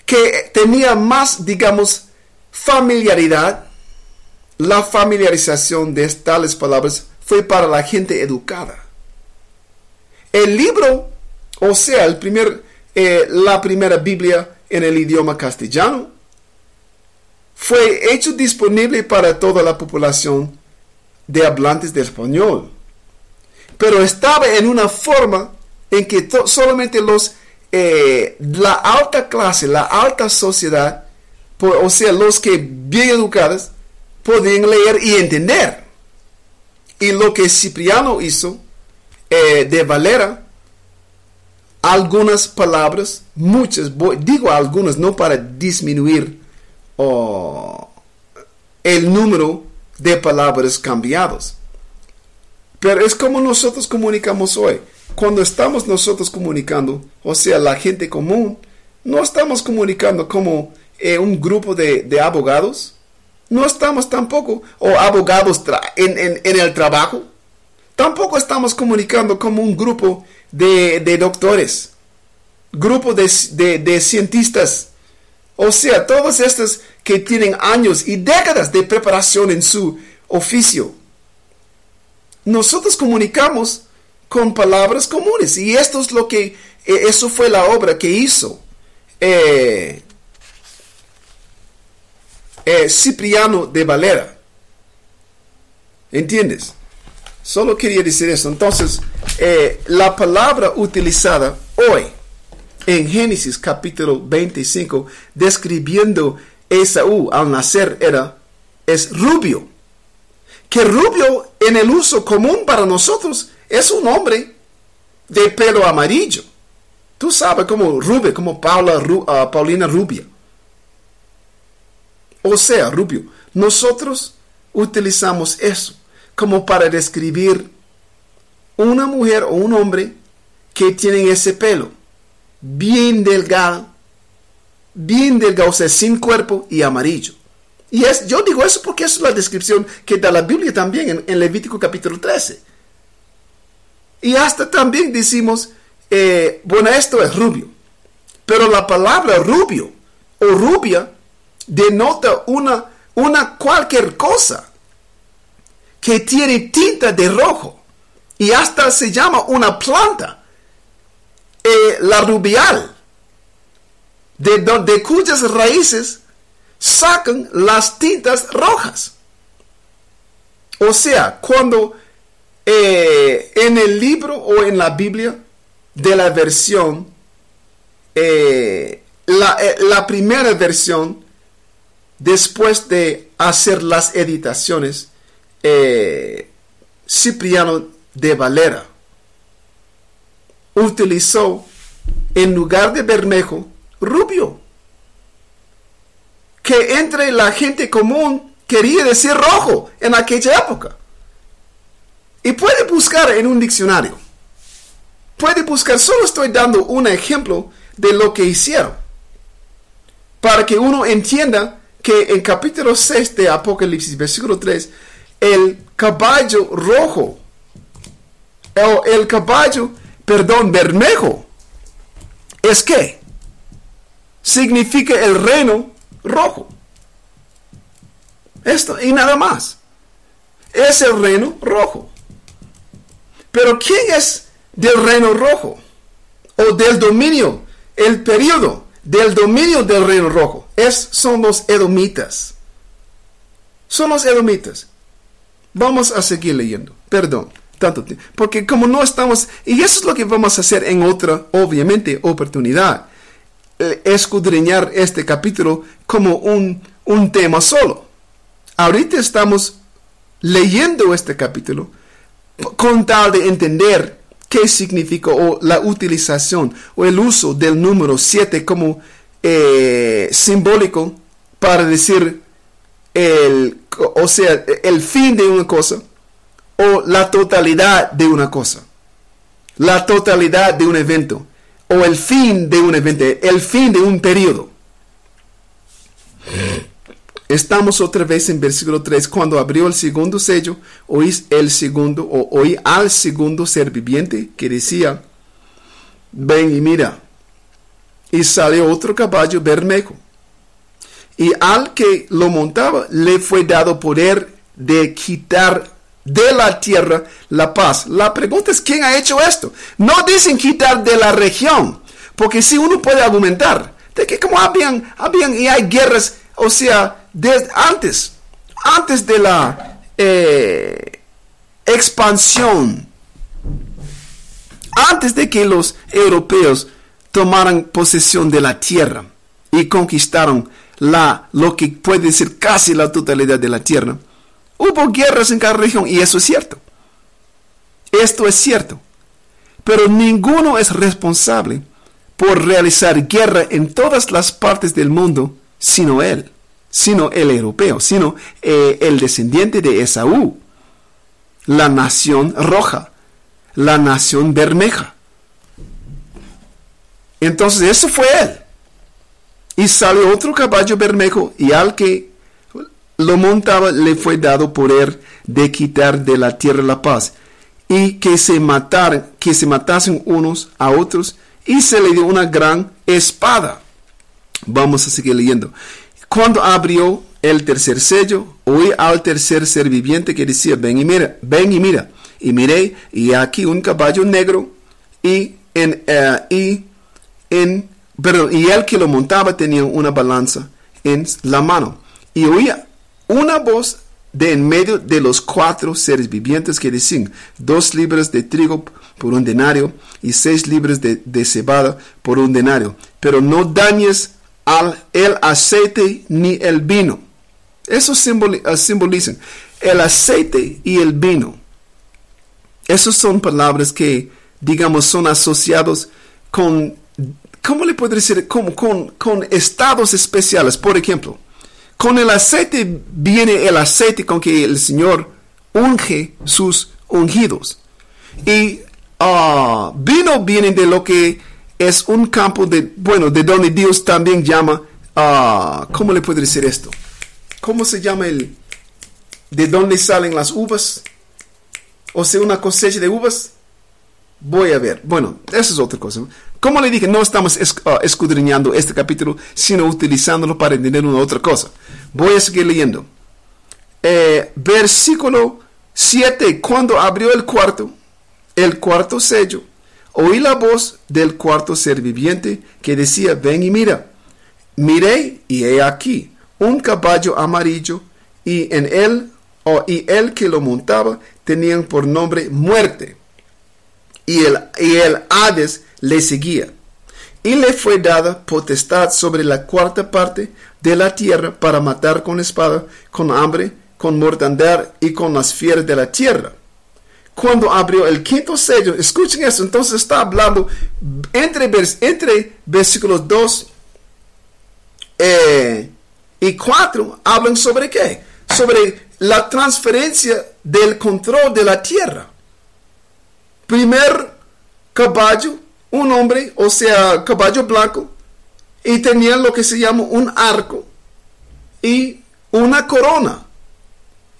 que tenía más, digamos, familiaridad. La familiarización de tales palabras fue para la gente educada. El libro, o sea, el primer, eh, la primera Biblia en el idioma castellano, fue hecho disponible para toda la población de hablantes de español. Pero estaba en una forma en que solamente los, eh, la alta clase, la alta sociedad, o sea, los que bien educados, podían leer y entender. Y lo que Cipriano hizo eh, de Valera, algunas palabras, muchas, digo algunas no para disminuir el número de palabras cambiados. Pero es como nosotros comunicamos hoy. Cuando estamos nosotros comunicando, o sea, la gente común, no estamos comunicando como eh, un grupo de, de abogados. No estamos tampoco, o abogados en, en- el trabajo. Tampoco estamos comunicando como un grupo de, de doctores, grupo de, de- cientistas. O sea, todos estos que tienen años y décadas de preparación en su oficio. Nosotros comunicamos con palabras comunes y esto es lo que, eh, eso fue la obra que hizo eh, eh, Cipriano de Valera. ¿Entiendes? Solo quería decir eso. Entonces, eh, la palabra utilizada hoy en Génesis capítulo 25, describiendo Esaú al nacer, era, es rubio. Que rubio en el uso común para nosotros es un hombre de pelo amarillo. ¿Tú sabes como Rubio, como Paula, ah, Paulina Rubia. O sea, Rubio, nosotros utilizamos eso como para describir una mujer o un hombre que tienen ese pelo bien delgado, bien delgado, o sea, sin cuerpo y amarillo. Y es, yo digo eso porque es la descripción que da la Biblia también en, Levítico capítulo 13. Y hasta también decimos, eh, bueno, esto es rubio. Pero la palabra rubio o rubia denota una, una cualquier cosa que tiene tinta de rojo. Y hasta se llama una planta, eh, la rubial, de, de cuyas raíces sacan las tintas rojas. O sea, cuando eh, en el libro o en la Biblia de la versión, eh, la, la primera versión, después de hacer las editaciones, eh, Cipriano de Valera utilizó en lugar de bermejo rubio, que entre la gente común quería decir rojo en aquella época. Y puede buscar en un diccionario. Puede buscar, solo estoy dando un ejemplo de lo que hicieron. Para que uno entienda que en capítulo 6 de Apocalipsis, versículo 3, el caballo rojo, el, el caballo, perdón, bermejo, es que significa el reino rojo. Esto y nada más. Es el reino rojo. Pero ¿quién es del reino rojo? O del dominio, el periodo del dominio del reino rojo. Es, son los edomitas. Son los edomitas. Vamos a seguir leyendo. Perdón, tanto tiempo. Porque como no estamos, y eso es lo que vamos a hacer en otra, obviamente, oportunidad. eh, Escudriñar este capítulo como un, un tema solo. Ahorita estamos leyendo este capítulo con tal de entender qué significa o la utilización o el uso del número 7 como eh, simbólico para decir el, o sea, el fin de una cosa o la totalidad de una cosa, la totalidad de un evento o el fin de un evento, el fin de un periodo. Estamos otra vez en versículo 3. Cuando abrió el segundo sello, oí el segundo, o oí al segundo ser viviente que decía, ven y mira. Y salió otro caballo bermejo. Y al que lo montaba le fue dado poder de quitar de la tierra la paz. La pregunta es, ¿quién ha hecho esto? No dicen quitar de la región, porque si uno puede argumentar de que como habían, habían y hay guerras, o sea, desde antes, antes de la eh, expansión, antes de que los europeos tomaran posesión de la tierra y conquistaron la, lo que puede decir casi la totalidad de la tierra, hubo guerras en cada región y eso es cierto. Esto es cierto. Pero ninguno es responsable por realizar guerra en todas las partes del mundo sino él, sino el europeo, sino eh, el descendiente de Esaú, la nación roja, la nación bermeja. Entonces eso fue él. Y salió otro caballo bermejo y al que lo montaba le fue dado poder de quitar de la tierra la paz y que se mataran, que se matasen unos a otros y se le dio una gran espada. Vamos a seguir leyendo. Cuando abrió el tercer sello, oí al tercer ser viviente que decía, ven y mira, ven y mira. Y miré, y aquí un caballo negro, y en, eh, y en, y el que lo montaba tenía una balanza en la mano. Y oía una voz de en medio de los cuatro seres vivientes que decían, dos libras de trigo por un denario y seis libras de, de cebada por un denario, pero no dañes al el aceite ni el vino. Eso simboli- uh, simbolizan el aceite y el vino. Esas son palabras que, digamos, son asociados con ¿cómo le puedo decir? Con, estados especiales, por ejemplo. Con el aceite viene el aceite con que el Señor unge sus ungidos. Y ah, vino viene de lo que es un campo de, bueno, de donde Dios también llama, ah, ¿cómo le puedo decir esto? ¿Cómo se llama el, de dónde salen las uvas? O sea, una cosecha de uvas. Voy a ver. Bueno, eso es otra cosa. Como le dije, no estamos ah, escudriñando este capítulo, sino utilizándolo para entender una otra cosa. Voy a seguir leyendo. Eh, versículo 7. Cuando abrió el cuarto, el cuarto sello, oí la voz del cuarto ser viviente que decía, ven y mira. Miré y he aquí un caballo amarillo y en él oh, y el que lo montaba tenían por nombre muerte y el, y el Hades le seguía. Y le fue dada potestad sobre la cuarta parte de la tierra para matar con espada, con hambre, con mortandad y con las fieras de la tierra. Cuando abrió el quinto sello, escuchen eso, entonces está hablando entre, entre versículos 2 eh, y 4, hablan sobre qué? Sobre la transferencia del control de la tierra primer caballo, un hombre, o sea, caballo blanco, y tenía lo que se llama un arco y una corona.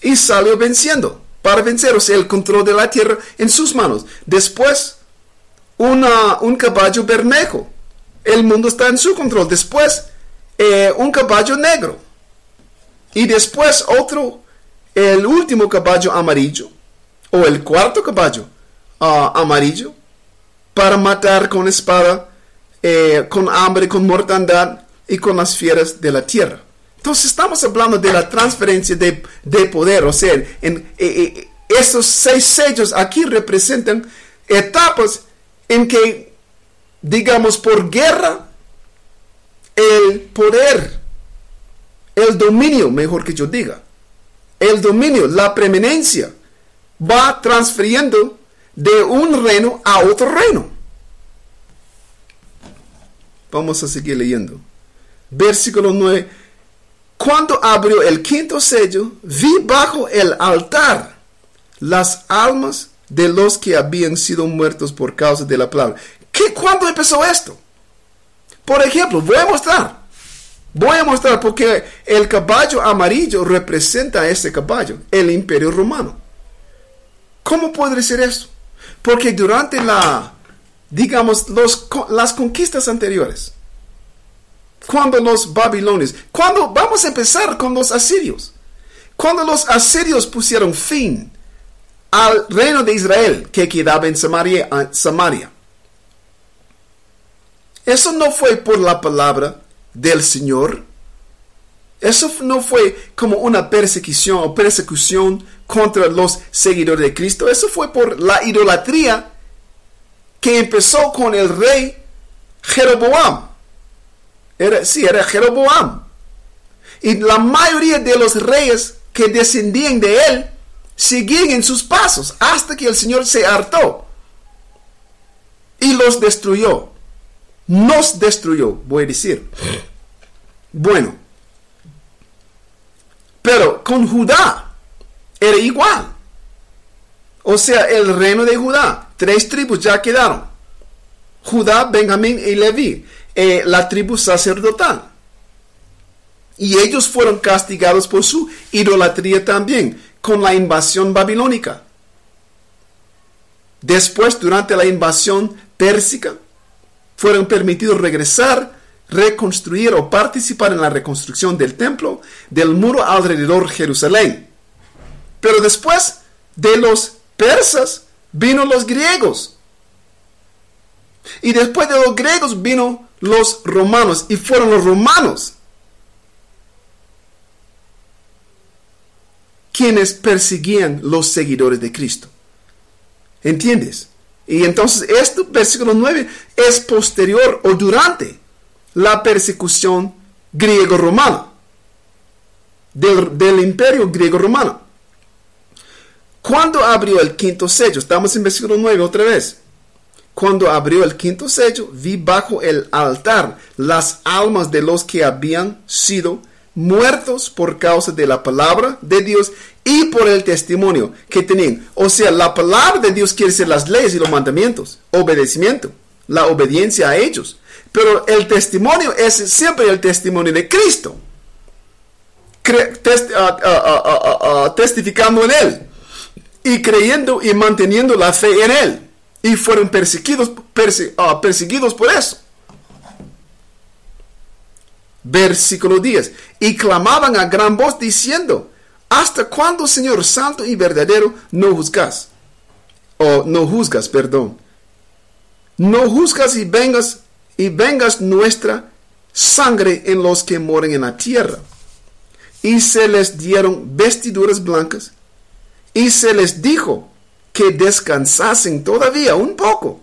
Y salió venciendo, para vencer, o sea, el control de la tierra en sus manos. Después, una, un caballo bermejo. El mundo está en su control. Después, eh, un caballo negro. Y después otro, el último caballo amarillo, o el cuarto caballo ah, amarillo, para matar con espada, eh, con hambre, con mortandad y con las fieras de la tierra. Entonces estamos hablando de la transferencia de, de poder, o sea, en, eh, eh, esos seis sellos aquí representan etapas en que, digamos, por guerra, el poder, el dominio, mejor que yo diga, el dominio, la preeminencia, va transfiriendo de un reino a otro reino. Vamos a seguir leyendo. Versículo 9. Cuando abrió el quinto sello, vi bajo el altar las almas de los que habían sido muertos por causa de la palabra. ¿Qué, ¿Cuándo empezó esto? Por ejemplo, voy a mostrar. Voy a mostrar porque el caballo amarillo representa a ese caballo, el imperio romano. ¿Cómo puede ser eso? Porque durante la, digamos, los, las conquistas anteriores, cuando los babilonios, cuando vamos a empezar con los asirios, cuando los asirios pusieron fin al reino de Israel que quedaba en Samaria, Samaria, eso no fue por la palabra del Señor. Eso no fue como una persecución o persecución contra los seguidores de Cristo. Eso fue por la idolatría que empezó con el rey Jeroboam. Era, sí, era Jeroboam. Y la mayoría de los reyes que descendían de él seguían en sus pasos hasta que el Señor se hartó y los destruyó. Nos destruyó, voy a decir. Bueno, pero con Judá era igual. O sea, el reino de Judá, tres tribus ya quedaron. Judá, Benjamín y Leví, eh, la tribu sacerdotal. Y ellos fueron castigados por su idolatría también, con la invasión babilónica. Después, durante la invasión pérsica, fueron permitidos regresar, reconstruir o participar en la reconstrucción del templo, del muro alrededor de Jerusalén. Pero después de los persas vino los griegos. Y después de los griegos vino los romanos. Y fueron los romanos quienes perseguían los seguidores de Cristo. ¿Entiendes? Y entonces este versículo 9 es posterior o durante la persecución griego-romana, del, del imperio griego-romano. Cuando abrió el quinto sello, estamos en versículo 9 otra vez, Cuando abrió el quinto sello, vi bajo el altar las almas de los que habían sido muertos por causa de la palabra de Dios y por el testimonio que tenían. O sea, la palabra de Dios quiere decir las leyes y los mandamientos, obedecimiento, la obediencia a ellos. Pero el testimonio es siempre el testimonio de Cristo. Testificando en Él y creyendo y manteniendo la fe en Él. Y fueron perseguidos, perse- ah, perseguidos por eso. Versículo 10. Y clamaban a gran voz diciendo, ¿hasta cuándo, Señor Santo y verdadero, no juzgas? O no juzgas, perdón. No juzgas y vengas y vengas nuestra sangre en los que moren en la tierra. Y se les dieron vestiduras blancas y se les dijo que descansasen todavía un poco,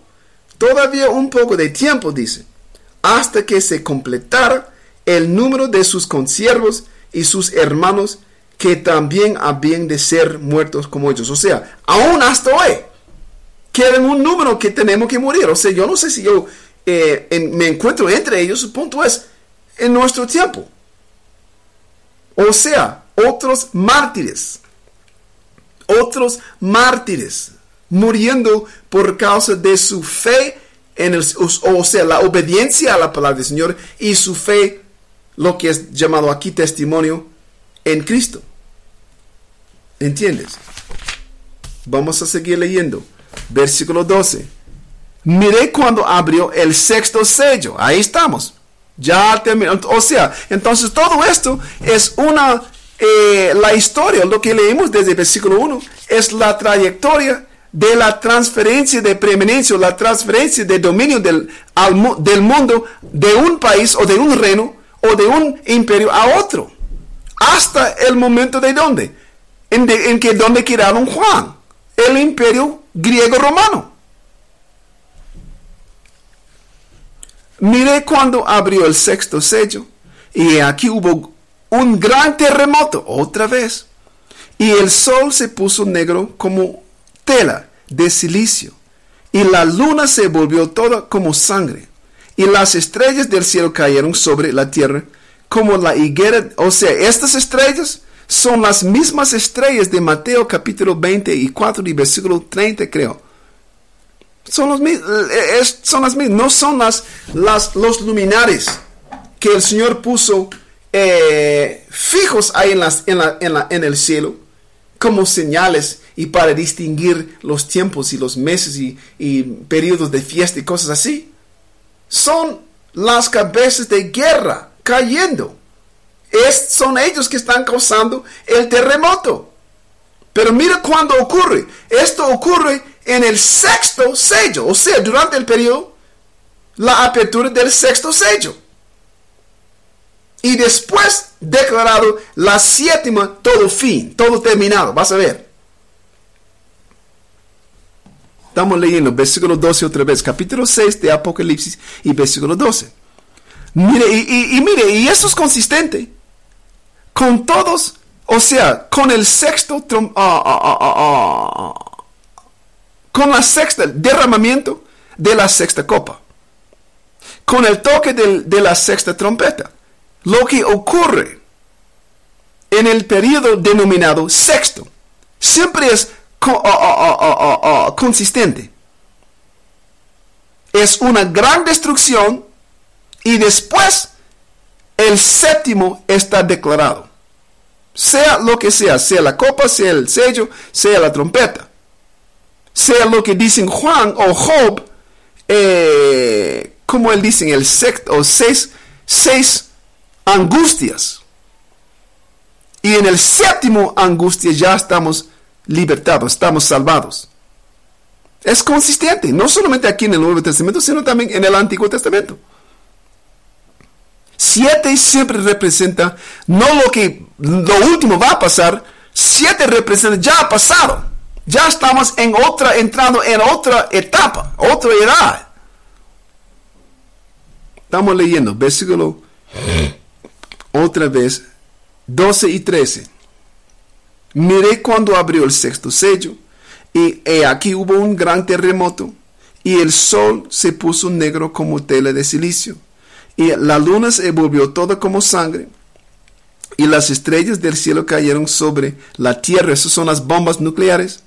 todavía un poco de tiempo, dice, hasta que se completara el número de sus consiervos y sus hermanos que también habían de ser muertos como ellos. O sea, aún hasta hoy, quedan un número que tenemos que morir. O sea, yo no sé si yo eh, en- me encuentro entre ellos. El punto es, en nuestro tiempo. O sea, otros mártires otros mártires muriendo por causa de su fe en el, o sea, la obediencia a la palabra del Señor y su fe, lo que es llamado aquí testimonio en Cristo. ¿Entiendes? Vamos a seguir leyendo. Versículo 12. Miré cuando abrió el sexto sello. Ahí estamos. Ya terminó. O sea, entonces todo esto es una, eh, la historia, lo que leímos desde el versículo 1, es la trayectoria de la transferencia de preeminencia, o la transferencia de dominio del, al del mundo de un país o de un reino o de un imperio a otro. Hasta el momento de dónde? En, en que donde quedaron Juan, el imperio griego romano. Miré cuando abrió el sexto sello, y aquí hubo un gran terremoto, otra vez, y el sol se puso negro como tela de silicio, y la luna se volvió toda como sangre, y las estrellas del cielo cayeron sobre la tierra como la higuera, o sea, estas estrellas son las mismas estrellas de Mateo capítulo 24 y versículo 30 creo. Son los son las mismas, no son las, las, los luminares que el Señor puso eh, fijos ahí en, en, la- en la- en el cielo como señales y para distinguir los tiempos y los meses y, y periodos de fiesta y cosas así. Son las cabezas de guerra cayendo. Es, son ellos que están causando el terremoto. Pero mira cuándo ocurre. Esto ocurre en el sexto sello, o sea, durante el periodo, la apertura del sexto sello. Y después declarado la séptima, todo fin, todo terminado. Vas a ver. Estamos leyendo versículo 12 otra vez, capítulo 6 de Apocalipsis y versículo 12. Mire, y, mire, y eso es consistente con todos, o sea, con el sexto, ah, con la sexta, derramamiento de la sexta copa, con el toque de la sexta trompeta. Lo que ocurre en el periodo denominado sexto siempre es co- consistente. Es una gran destrucción y después el séptimo está declarado. Sea lo que sea, sea la copa, sea el sello, sea la trompeta. Sea lo que dicen Juan o Job, eh, como él dice, el sexto, o seis, seis angustias. Y en el séptimo angustia ya estamos libertados, estamos salvados. Es consistente, no solamente aquí en el Nuevo Testamento, sino también en el Antiguo Testamento. Siete siempre representa no lo que lo último va a pasar, siete representa ya ha pasado. Ya estamos en otra, entrando en otra etapa, otra edad. Estamos leyendo versículo otra vez 12 y 13. Miré cuando abrió el sexto sello, y he aquí hubo un gran terremoto, y el sol se puso negro como tela de silicio, y la luna se volvió toda como sangre, y las estrellas del cielo cayeron sobre la tierra, esas son las bombas nucleares,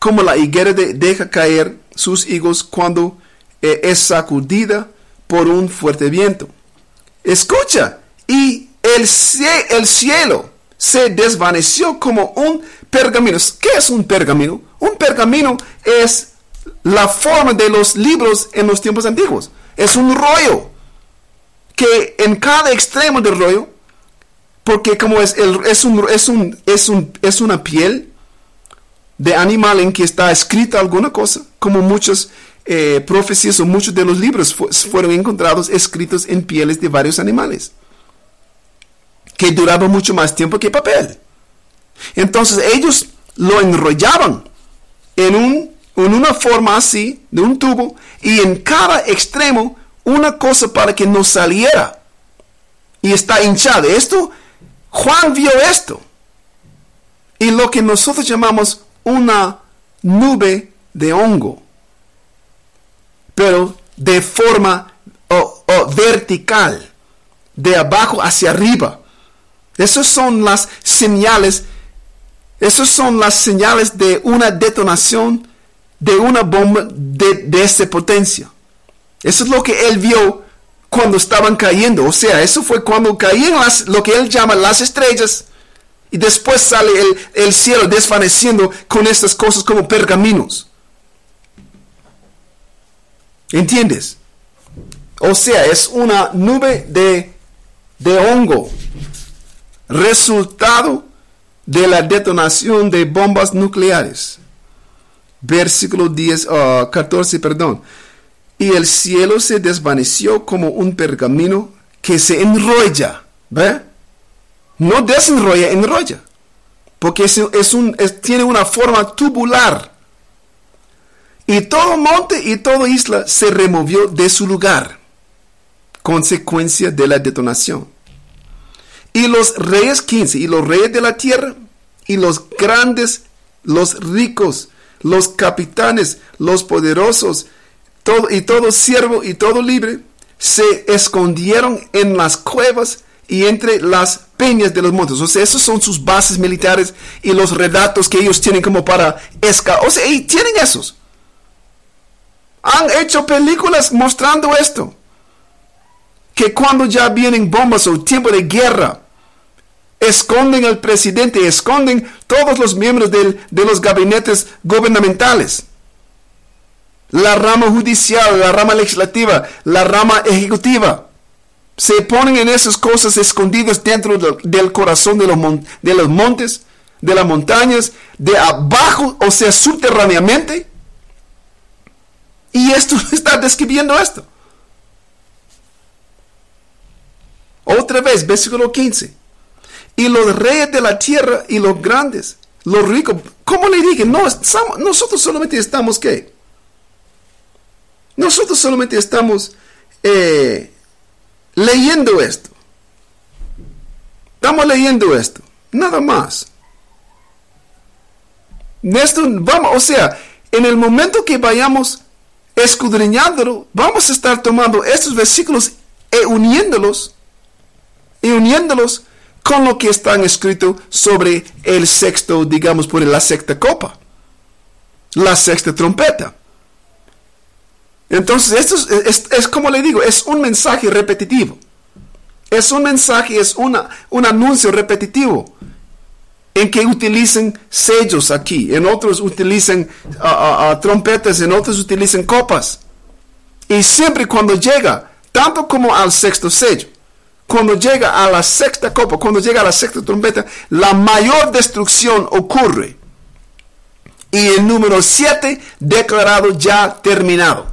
como la higuera de- deja caer sus higos cuando eh, es sacudida por un fuerte viento. Escucha, y el, cie- el cielo se desvaneció como un pergamino. ¿Qué es un pergamino? Un pergamino es la forma de los libros en los tiempos antiguos. Es un rollo que en cada extremo del rollo, porque como es, el, es, un, es, un, es, un, es una piel de animal en que está escrita alguna cosa, como muchas eh, profecías o muchos de los libros fu- fueron encontrados escritos en pieles de varios animales, que duraba mucho más tiempo que papel. Entonces ellos lo enrollaban en, un, en una forma así, de un tubo, y en cada extremo una cosa para que no saliera. Y está hinchado. Esto, Juan vio esto. Y lo que nosotros llamamos una nube de hongo. Pero de forma vertical. De abajo hacia arriba. Esas son las señales esas son las señales de una detonación de una bomba de, de esta potencia. Eso es lo que él vio cuando estaban cayendo. O sea, eso fue cuando caían las, lo que él llama las estrellas. Y después sale el, el cielo desvaneciendo con estas cosas como pergaminos. ¿Entiendes? O sea, es una nube de, de hongo. Resultado de la detonación de bombas nucleares. Versículo 10, ah, 14, perdón. Y el cielo se desvaneció como un pergamino que se enrolla. ¿Ve? No desenrolla, enrolla. Porque es, un, tiene una forma tubular. Y todo monte y toda isla se removió de su lugar. Consecuencia de la detonación. Y los reyes 15, y los reyes de la tierra, y los grandes, los ricos, los capitanes, los poderosos, todo, y todo siervo y todo libre, se escondieron en las cuevas y entre las peñas de los montes. O sea, esos son sus bases militares y los redatos que ellos tienen como para escapar. O sea, y tienen esos. Han hecho películas mostrando esto que cuando ya vienen bombas o tiempo de guerra, esconden al presidente, esconden todos los miembros del- de los gabinetes gubernamentales. La rama judicial, la rama legislativa, la rama ejecutiva. Se ponen en esas cosas escondidas dentro del, corazón de los montes, de las montañas, de abajo, o sea, subterráneamente. Y esto está describiendo esto. Otra vez, versículo 15. Y los reyes de la tierra y los grandes, los ricos, ¿cómo le dije? No, nosotros solamente estamos, ¿qué? Nosotros solamente estamos eh, leyendo esto. Estamos leyendo esto. Nada más. Esto, vamos, o sea, en el momento que vayamos escudriñándolo, vamos a estar tomando estos versículos e uniéndolos y uniéndolos con lo que están escrito sobre el sexto, digamos, por la sexta copa, la sexta trompeta. Entonces, esto es, como le digo, es un mensaje repetitivo. Es un mensaje, es una, un anuncio repetitivo en que utilizan sellos aquí, en otros utilizan trompetas, en otros utilizan copas. Y siempre cuando llega, tanto como al sexto sello, cuando llega a la sexta copa, cuando llega a la sexta trompeta, la mayor destrucción ocurre. Y el número 7 declarado ya terminado.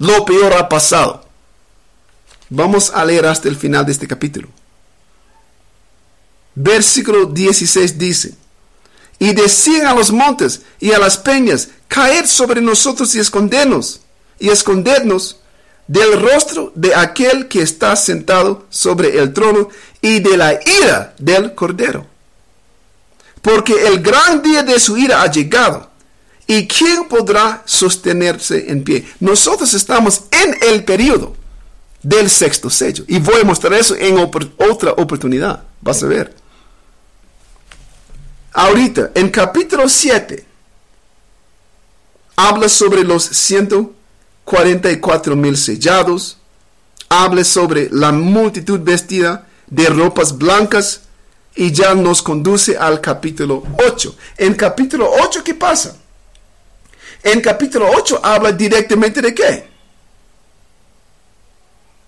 Lo peor ha pasado. Vamos a leer hasta el final de este capítulo. Versículo 16 dice, y decían a los montes y a las peñas, caed sobre nosotros y escondernos, y escondernos del rostro de aquel que está sentado sobre el trono y de la ira del cordero. Porque el gran día de su ira ha llegado, ¿Y quién podrá sostenerse en pie? Nosotros estamos en el periodo del sexto sello. Y voy a mostrar eso en otra oportunidad. Vas a ver. Ahorita, en capítulo 7, habla sobre los 144 mil sellados. Habla sobre la multitud vestida de ropas blancas. Y ya nos conduce al capítulo 8. En capítulo 8, ¿qué pasa? En capítulo 8 habla directamente de qué?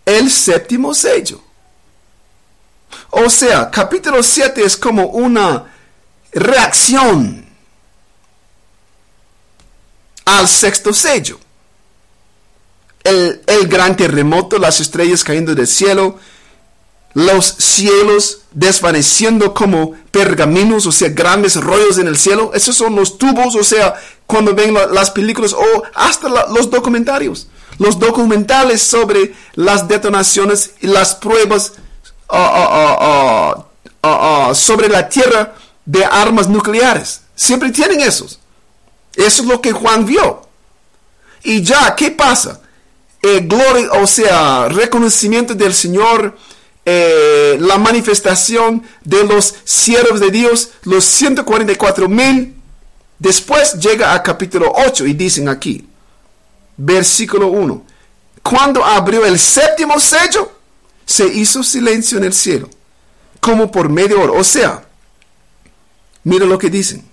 El séptimo sello. O sea, capítulo 7 es como una reacción al sexto sello. El, gran terremoto, las estrellas cayendo del cielo, los cielos desvaneciendo como pergaminos, o sea, grandes rollos en el cielo. Esos son los tubos, o sea, cuando ven la- las películas o hasta los documentarios, los documentales sobre las detonaciones y las pruebas ah, ah, ah, sobre la tierra de armas nucleares. Siempre tienen esos. Eso es lo que Juan vio. Y ya, ¿qué pasa? Eh, gloria, o sea, reconocimiento del Señor, eh, la manifestación de los siervos de Dios, los 144 mil. Después llega a capítulo 8 y dicen aquí, versículo 1, cuando abrió el séptimo sello, se hizo silencio en el cielo, como por media hora. O sea, mira lo que dicen.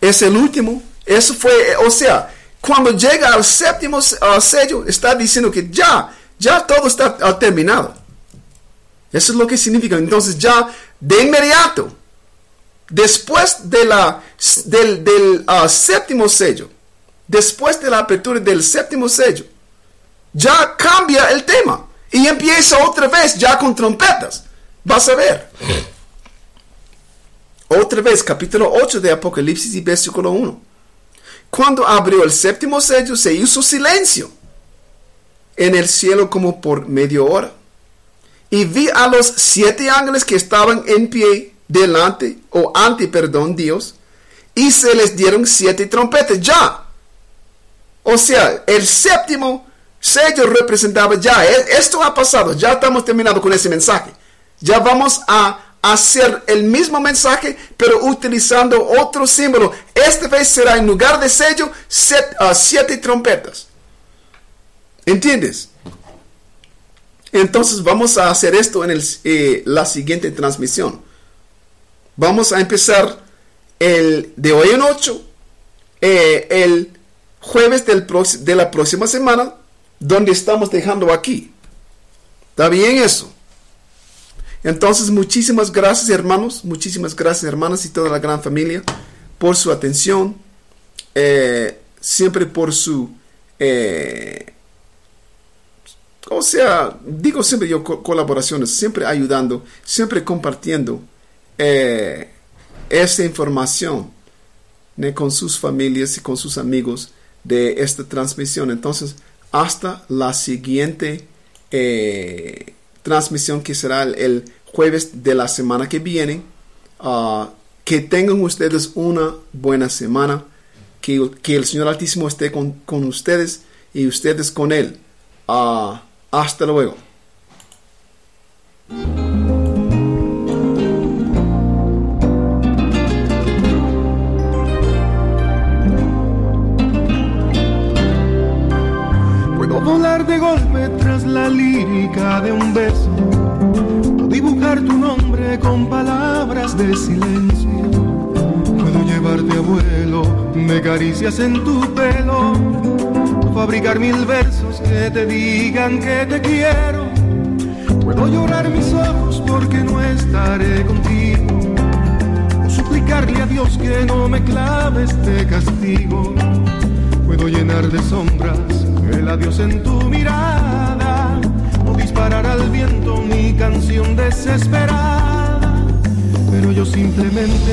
Es el último. Eso fue, o sea, cuando llega al séptimo uh, sello, está diciendo que ya, ya todo está uh, terminado. Eso es lo que significa. Entonces ya, de inmediato, después de la, del, del uh, séptimo sello, después de la apertura del séptimo sello, ya cambia el tema y empieza otra vez ya con trompetas. Vas a ver. Otra vez, capítulo 8 de Apocalipsis y versículo 1. Cuando abrió el séptimo sello, se hizo silencio en el cielo como por media hora. Y vi a los siete ángeles que estaban en pie delante, o ante, perdón, Dios, y se les dieron siete trompetas. Ya. O sea, el séptimo sello representaba ya. e- Esto ha pasado. Ya estamos terminando con ese mensaje. Ya vamos a hacer el mismo mensaje, pero utilizando otro símbolo. Esta vez será en lugar de sello, set- ah, siete trompetas. ¿Entiendes? Entonces vamos a hacer esto en eh, la siguiente transmisión. Vamos a empezar el de hoy en 8, eh, el jueves del de la próxima semana, donde estamos dejando aquí. ¿Está bien eso? Entonces, muchísimas gracias hermanos, muchísimas gracias hermanas y toda la gran familia por su atención, eh, siempre por su, eh, o sea, digo siempre yo co- colaboraciones, siempre ayudando, siempre compartiendo eh, esta información con sus familias y con sus amigos de esta transmisión. Entonces, hasta la siguiente eh, transmisión que será el, jueves de la semana que viene. Ah, que tengan ustedes una buena semana. Que, que el Señor Altísimo esté con, con ustedes y ustedes con Él. Ah, hasta luego. Puedo volar de golpe la lírica de un beso, o dibujar tu nombre con palabras de silencio. Puedo llevarte a vuelo de caricias en tu pelo, o fabricar mil versos que te digan que te quiero. Puedo llorar mis ojos porque no estaré contigo, o suplicarle a Dios que no me clave este castigo. Puedo llenar de sombras el adiós en tu mirada disparar al viento mi canción desesperada. Pero yo simplemente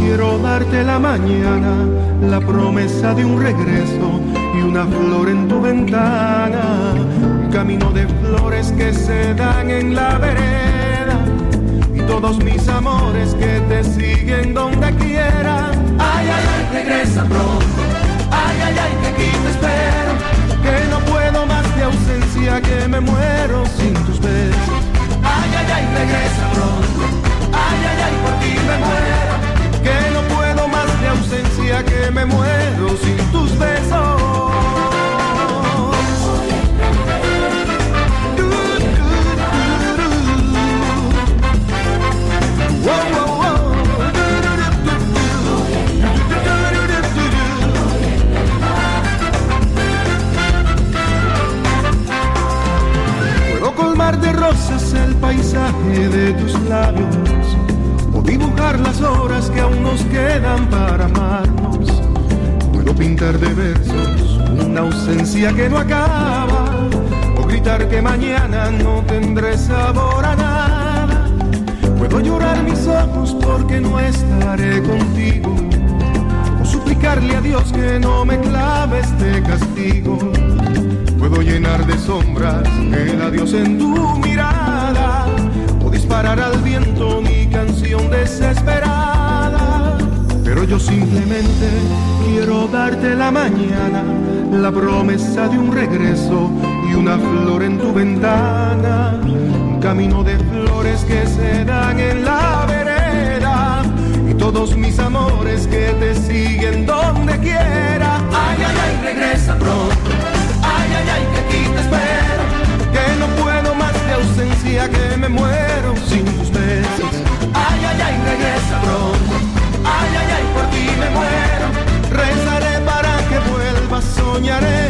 quiero darte la mañana, la promesa de un regreso y una flor en tu ventana. Un camino de flores que se dan en la vereda y todos mis amores que te siguen donde quiera. Ay, ay, ay, regresa pronto. Ay, ay, ay, que aquí te espero, que no ausencia, que me muero sin tus besos. Ay, ay, ay, regresa pronto. Ay, ay, ay, por ti me muero, que no puedo más de ausencia, que me muero sin tus besos. Paisaje de tus labios o dibujar las horas que aún nos quedan para amarnos. Puedo pintar de versos una ausencia que no acaba o gritar que mañana no tendré sabor a nada. Puedo llorar mis ojos porque no estaré contigo o suplicarle a Dios que no me clave este castigo. Puedo llenar de sombras el adiós en tu mirada al viento mi canción desesperada. Pero yo simplemente quiero darte la mañana, la promesa de un regreso y una flor en tu ventana. Un camino de flores que se dan en la vereda y todos mis amores que te siguen donde quiera. Ay, ay, ay, regresa pronto que me muero sin tus besos. Ay, ay, ay, regresa pronto. Ay, ay, ay, por ti me muero. Rezaré para que vuelvas, soñaré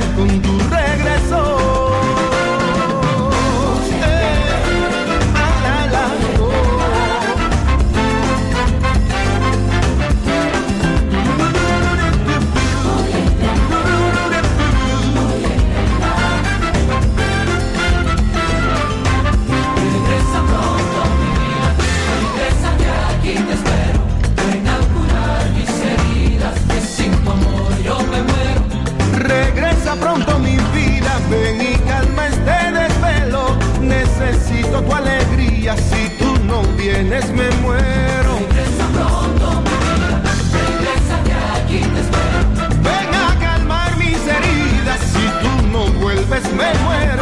me muero. Regresa pronto, regresa que aquí te espero. Ven a calmar mis heridas, si tú no vuelves me muero.